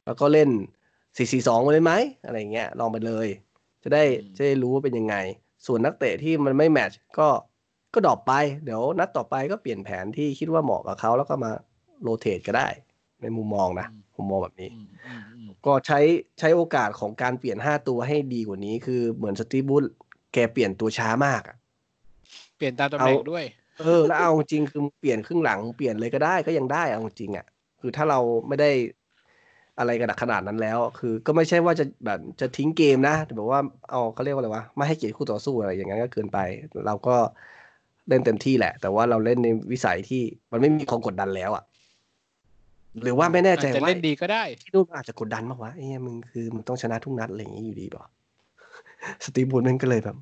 แล้วก็เล่น 4-4-2ไปเลยไหมอะไรเงี้ยลองไปเลย จะได้
อืม
จะได้รู้ว่าเป็นยังไง ส่วนนักเตะที่มันไม่ match ก็ก็ drop ไป เดี๋ยวนัดต่อไปก็เปลี่ยนแผนที่คิดว่าเหมาะกับเขาแล้วก็มาโรเตทก็ได้ ในมุมมองนะ
อืม
ผมมองแบบนี้
อืมอืมอืม
ก็ใช้ใช้โอกาสของการเปลี่ยน5ตัวให้ดีกว่านี้ คือเหมือนสตีฟบูธแกเปลี่ยนตัวช้ามากอะ
เปลี่ยนตามตำแหน่งด้วย
เออ แล้วเอาจริงคือเปลี่ยนครึ่งหลังเปลี่ยนเลยก็ได้ก็ยังได้เอาจริงอะ คือถ้าเราไม่ได้อะไรกันขนาดนั้นแล้ว คือ ก็ไม่ใช่ว่าจะแบบจะทิ้งเกมนะแต่แบบว่าเอาเขาเรียกว่าอะไรวะไม่ให้เกียรติคู่ต่อสู้อะไรอย่างนั้นก็เกินไป เราก็เล่นเต็มที่แหละ แต่ว่าเราเล่นในวิสัยที่มันไม่มีความกดดันแล้วอะ หรือว่าไม่แน่ใจ
อาจจะ
ว่า
เล่นดีก็ได้
ที่นู่นอาจจะกดดันมากวะไอ้เหี้ยมึงคือมึงต้องชนะทุกนัดอะไรอย่างนี้อยู่ดีป่ะสตีฟบูลมันก็เลยแบบ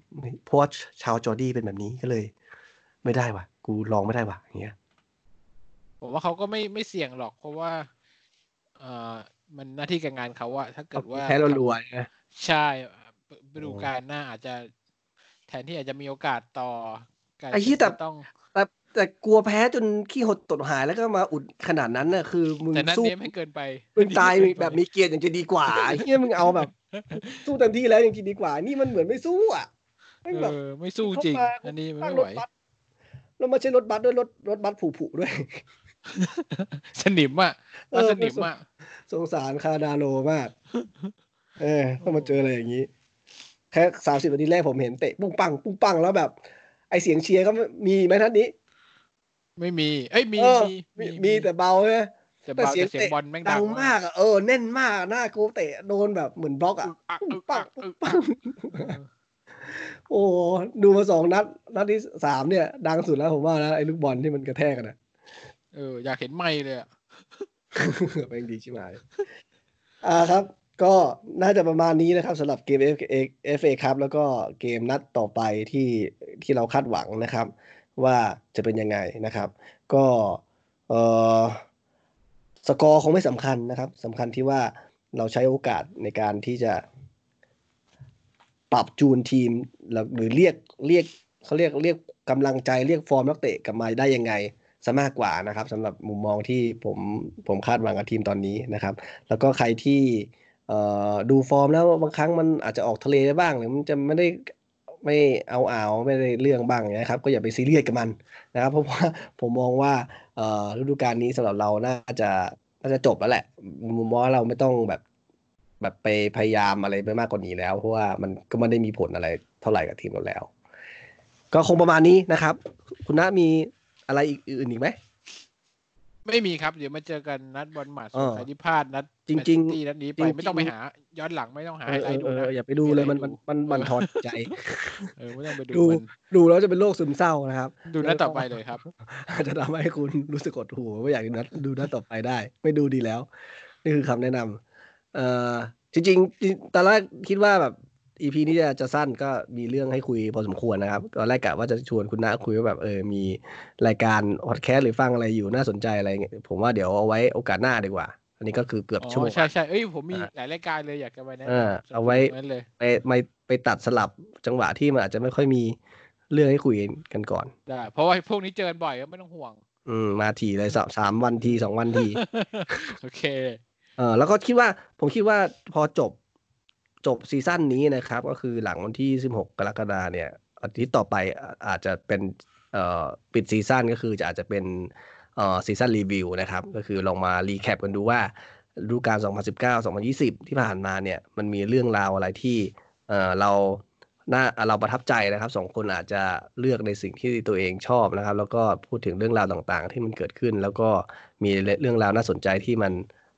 เพราะว่าชาวจอร์ดี้เป็นแบบนี้ก็เลย ไม่ได้ว่ะกูลองไม่ได้ว่ะอย่างเงี้ย
ผมว่าเขาก็ไม่ไม่เสี่ยงหรอกเพราะว่า เอ่อมันหน้าที่การงานเขาอะถ้าเกิดว่า
แพ้รัวๆนะ
ใช่ฤดูกาลหน้าอาจจะ แทนที่อาจจะมีโอกาสต่อกลาย
ไอ้ที่แต่
เป็นต้อง
แต่แต่กลัวแพ้จนขี้หดตดหายแล้วก็มาอุดขนาดนั้นน่ะคือมึง
แต่นั่น
สู้
เนี้ยไม่เกินไป
มึงตาย
เกินไป
แบบมีเกียรติอย่างจะดีกว่าไอ้เฮียมึงเอาแบบ สู้เต็มที่แล้วยังจะดีกว่า นี่มันเหมือนไม่สู้อะแม่งแบบ
เออไม่สู้จริง
เข้ามา
อันนี้มัน
ตั้ง
ไม่
ร
ไห
ถ
ว
บัสแล้วไม่ใช่รถบัสด้วยรถรถบัสผูๆด้วย
สนิมอะ
เอ
มา
อ
สนิมอะ
สงสารคานาโลมาก เออต้องมาเจออะไรอย่างนี้แค่สามสิบนาทีแรกผมเห็นเตะปุ้งปังปุ้งปังแล้วแบบ ไอเสียงเชียร์ก็มีไหมท่านนี้
ไม่มี เอ้ยมี
เออ
มี
มีมีแต่เบาใช่ไหม
แต่
แต่
เบา
เสียง
แต่เสียง
เตะ
บอลแม่ง
ดั
ดั
ง
ง
มากอะเออแน่นมากหน้าโกเตะโดนแบบเหมือนบล็อกอะ
อะ
ปุ้ง
อึก
ปั
อั
ง
ก
ปุ้
อึ
ง
ก
ปังโอ้ดูมาสองนัด นัดที่สามเนี่ย ดังสุดแล้วผมว่านะไอ้ลูกบอลที่มันกระแทกกันนะ
เออ อยากเห็นไม่เลยอะ
แม่งดีชิบหายอ่าครับ ก็น่าจะประมาณนี้นะครับสำหรับเกม FA ครับแล้วก็เกมนัดต่อไปที่ที่เราคาดหวังนะครับ ว่าจะเป็นยังไงนะครับ ก็เออสกอร์คงไม่สำคัญนะครับสำคัญที่ว่าเราใช้โอกาสในการที่จะปรับจูนทีมหรือเรียกเรียกเขาเรียกเรียกกำลังใจเรียกฟอร์มนักเตะกลับมาได้ยังไงซะมากกว่านะครับสำหรับมุมมองที่ผมผมคาดหวังกับทีมตอนนี้นะครับ แล้วก็ใครที่ดูฟอร์มแล้วบางครั้งมันอาจจะออกทะเลได้บ้างหรือมันจะไม่ได้ ไม่เอาเอาไม่ได้เรื่องบ้างนะครับ ก็อย่าไปซีเรียสกับมันนะครับ เพราะว่าผมมองว่าฤดูกาลนี้สำหรับเราน่าจะน่าจะจบแล้วแหละมุมมองเราไม่ต้องแบบแบบไปพยายามอะไรไปมากกว่านี้แล้ว เพราะว่ามันก็ไม่ได้มีผลอะไรเท่าไหร่กับทีมเราแล้ว ก็คงประมาณนี้นะครับ คุณน้ามีอะไรอื่นอีกไหม
ไม่มีครับ เดี๋ยวมาเจอกันนัดบอลหมัด
เออ
ใครที่พลาดนัด
จริงๆ
แมนซิตี้นัดนี้ไป
จริงๆ
ไม่ต้องไปหา ย้อนหลังไม่ต้องหา
เอ
ไฮ
อ
ไล
เออ
ท์ดู
เอ
นะ
ออย่าไปดูเลยมันมันมันมันทอนใจ
เออไม่ต้องไปดู
ดู
มัน
ดูแล้วจะเป็นโรคซึมเศร้านะครับ
ดูนัดต่อไปเลยครับ
อาจจะทำให้คุณรู้สึกกดหูว่าอยากดูนัดดูนัดต่อไปได้ ไม่ดูดีแล้ว นี่คือคำแนะนำเอ่อจริงๆตอนแรกคิดว่าแบบ อีพีนี้จะจะสั้นก็มีเรื่องให้คุยพอสมควรนะครับตอนแรกกะว่าจะชวนคุณน้าคุยว่าแบบเออมีรายการพอดแคสต์หรือฟังอะไรอยู่น่าสนใจอะไรเงี้ยผมว่าเดี๋ยวเอาไว้โอกาสหน้าดีกว่า อันนี้ก็คือเกือบ
อ๋
ชั่วโม
องใช่ใช่เอ้ยผมมี
อะ
หลายรายการเลยอยากจะไปแนะ
เออนำเอาไว้
นั้นเลย
ไปไปไปตัดสลับจังหวะที่มันอาจจะไม่ค่อยมีเรื่องให้คุยกันก่อน
ได้เพราะว่าพวกนี้เจอกันบ่อยก็ไม่ต้องห่วง
อืมมาทีเลยสามสามวันทีสองวันที
โอเค
เออแล้วก็คิดว่าผมคิดว่าพอจบ จบ season นี้นะครับ ก็คือหลังวันที่ 16 กรกฎาเนี่ยอาทิตย์ต่อไปอาจจะเป็นปิด season ก็คือจะอาจจะเป็น season review นะครับ ก็คือลองมา recap กันดูว่าฤดูกาล 2019-2020 ที่ผ่านมาเนี่ยมันมีเรื่องราวอะไรที่เราน่าเราประทับใจนะครับสองคนอาจจะเลือกในสิ่งที่ตัวเองชอบนะครับ แล้วก็พูดถึงเรื่องราวต่างๆ ที่มันเกิดขึ้น แล้วก็มีเรื่องราวน่าสนใจที่มัน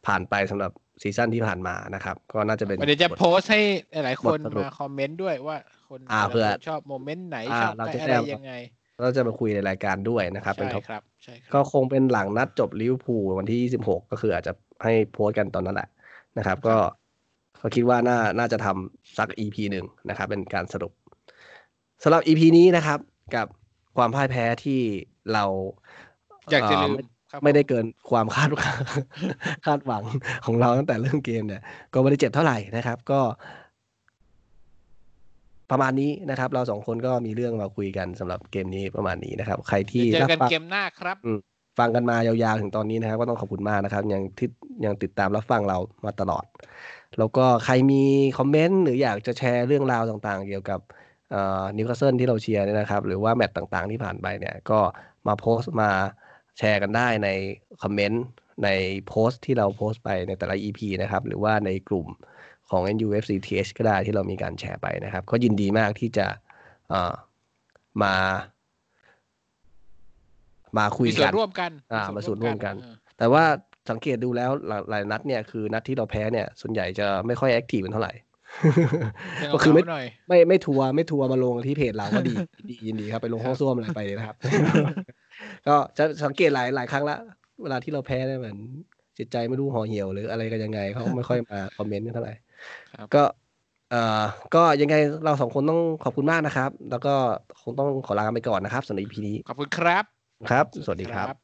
ผ่านไปสำหรับ season ที่ผ่านมานะครับ ก็น่าจะเป็น
เดี๋ยวจะโพสต์ให้หลายๆคน
บทสรุป
มาคอมเมนต์ด้วยว่าคน
อ่า
แต่ละ
เผื่อ
คนชอบ moment ไหน
อ่า
ชอบ
เราจะ
อะไร
แจ้ง
ยังไง
เราจะมาคุยในรายการด้วยนะครับเป็น
ใช่
ท็อป
ครับใช่ค
ก็
รับ
คงเป็นหลังนัดจบลิเวอร์พูลวันที่ 26 ก็คืออาจจะให้โพสต์กันตอนนั้นแหละนะครับ ก็ก็คิดว่าน่าน่าจะทำสัก EP หนึ่งนะครับ เป็นการสรุปสำหรับ EP นี้นะครับ กับความพ่ายแพ้ที่เรา
อยากจะลืม
เไม่
ครับ
ไม่ได้เกินความคาดคาดหวังของเราตั้งแต่เริ่มเกมเนี่ย ก็ไม่ได้เจ็บเท่าไหร่นะครับ ก็ ประมาณนี้นะครับ เราสองคนก็มีเรื่องมาคุยกันสำหรับเกมนี้ประมาณนี้นะครับ ใครที่
เดี๋ยวเจอกัน
รับฟัง
เกมหน้าครับ
ฟังกันมายาวๆถึงตอนนี้นะครับ ก็ต้องขอบคุณมากนะครับ ยังที่ยังติดตามรับฟังเรามาตลอด แล้วก็ใครมี comment หรืออยากจะแชร์เรื่องราวต่างๆ เกี่ยวกับนิวคาสเซิลที่เราเชียร์เนี่ยนะครับ หรือว่า match ต่างๆที่ผ่านไปเนี่ย ก็มาโพสต์มา แชร์กันได้ใน comment ในโพสต์ที่เราโพสต์ไปในแต่ละ EP นะครับ หรือว่าในกลุ่มของ NUFCTH ก็ได้ที่เรามีการแชร์ไปนะครับ ก็ยินดีมากที่จะเอ่อมา มาคุย
มีส่ว
กันน
ร่วมกัน
อ่ามาส่วนร่วมกัน
เออ
แต่ว่าสังเกตดูแล้วหลายหลายนัดเนี่ยคือนัดที่เราแพ้เนี่ย ส่วนใหญ่จะไม่ค่อยแอคทีฟกันเท่าไหร่
ยัง
ก็คือไม่
เาหน่อย
ไม่ไม่ทัวร์ไม่ทัวร์มาลงที่เพจเราก็ดีดียินดีครับไปลงห้องส้วมอะไรไปเลยนะครับ ก็จะสังเกตหลายหลายครั้งละเวลาที่เราแพ้เนี่ยเหมือนจิตใจไม่รู้ห่อเหี่ยวหรืออะไรกันยังไงเขาไม่ค่อยมาคอมเมนต์กันเท่าไหร่
ครับ
ก็เอ่อก็ยังไงเราสองคนต้องขอบคุณมากนะครับ แล้วก็คงต้องขอลาไปก่อนนะครับสำหรับ EP นี้
ขอบคุณครับ
ครับ สวัสดีครับ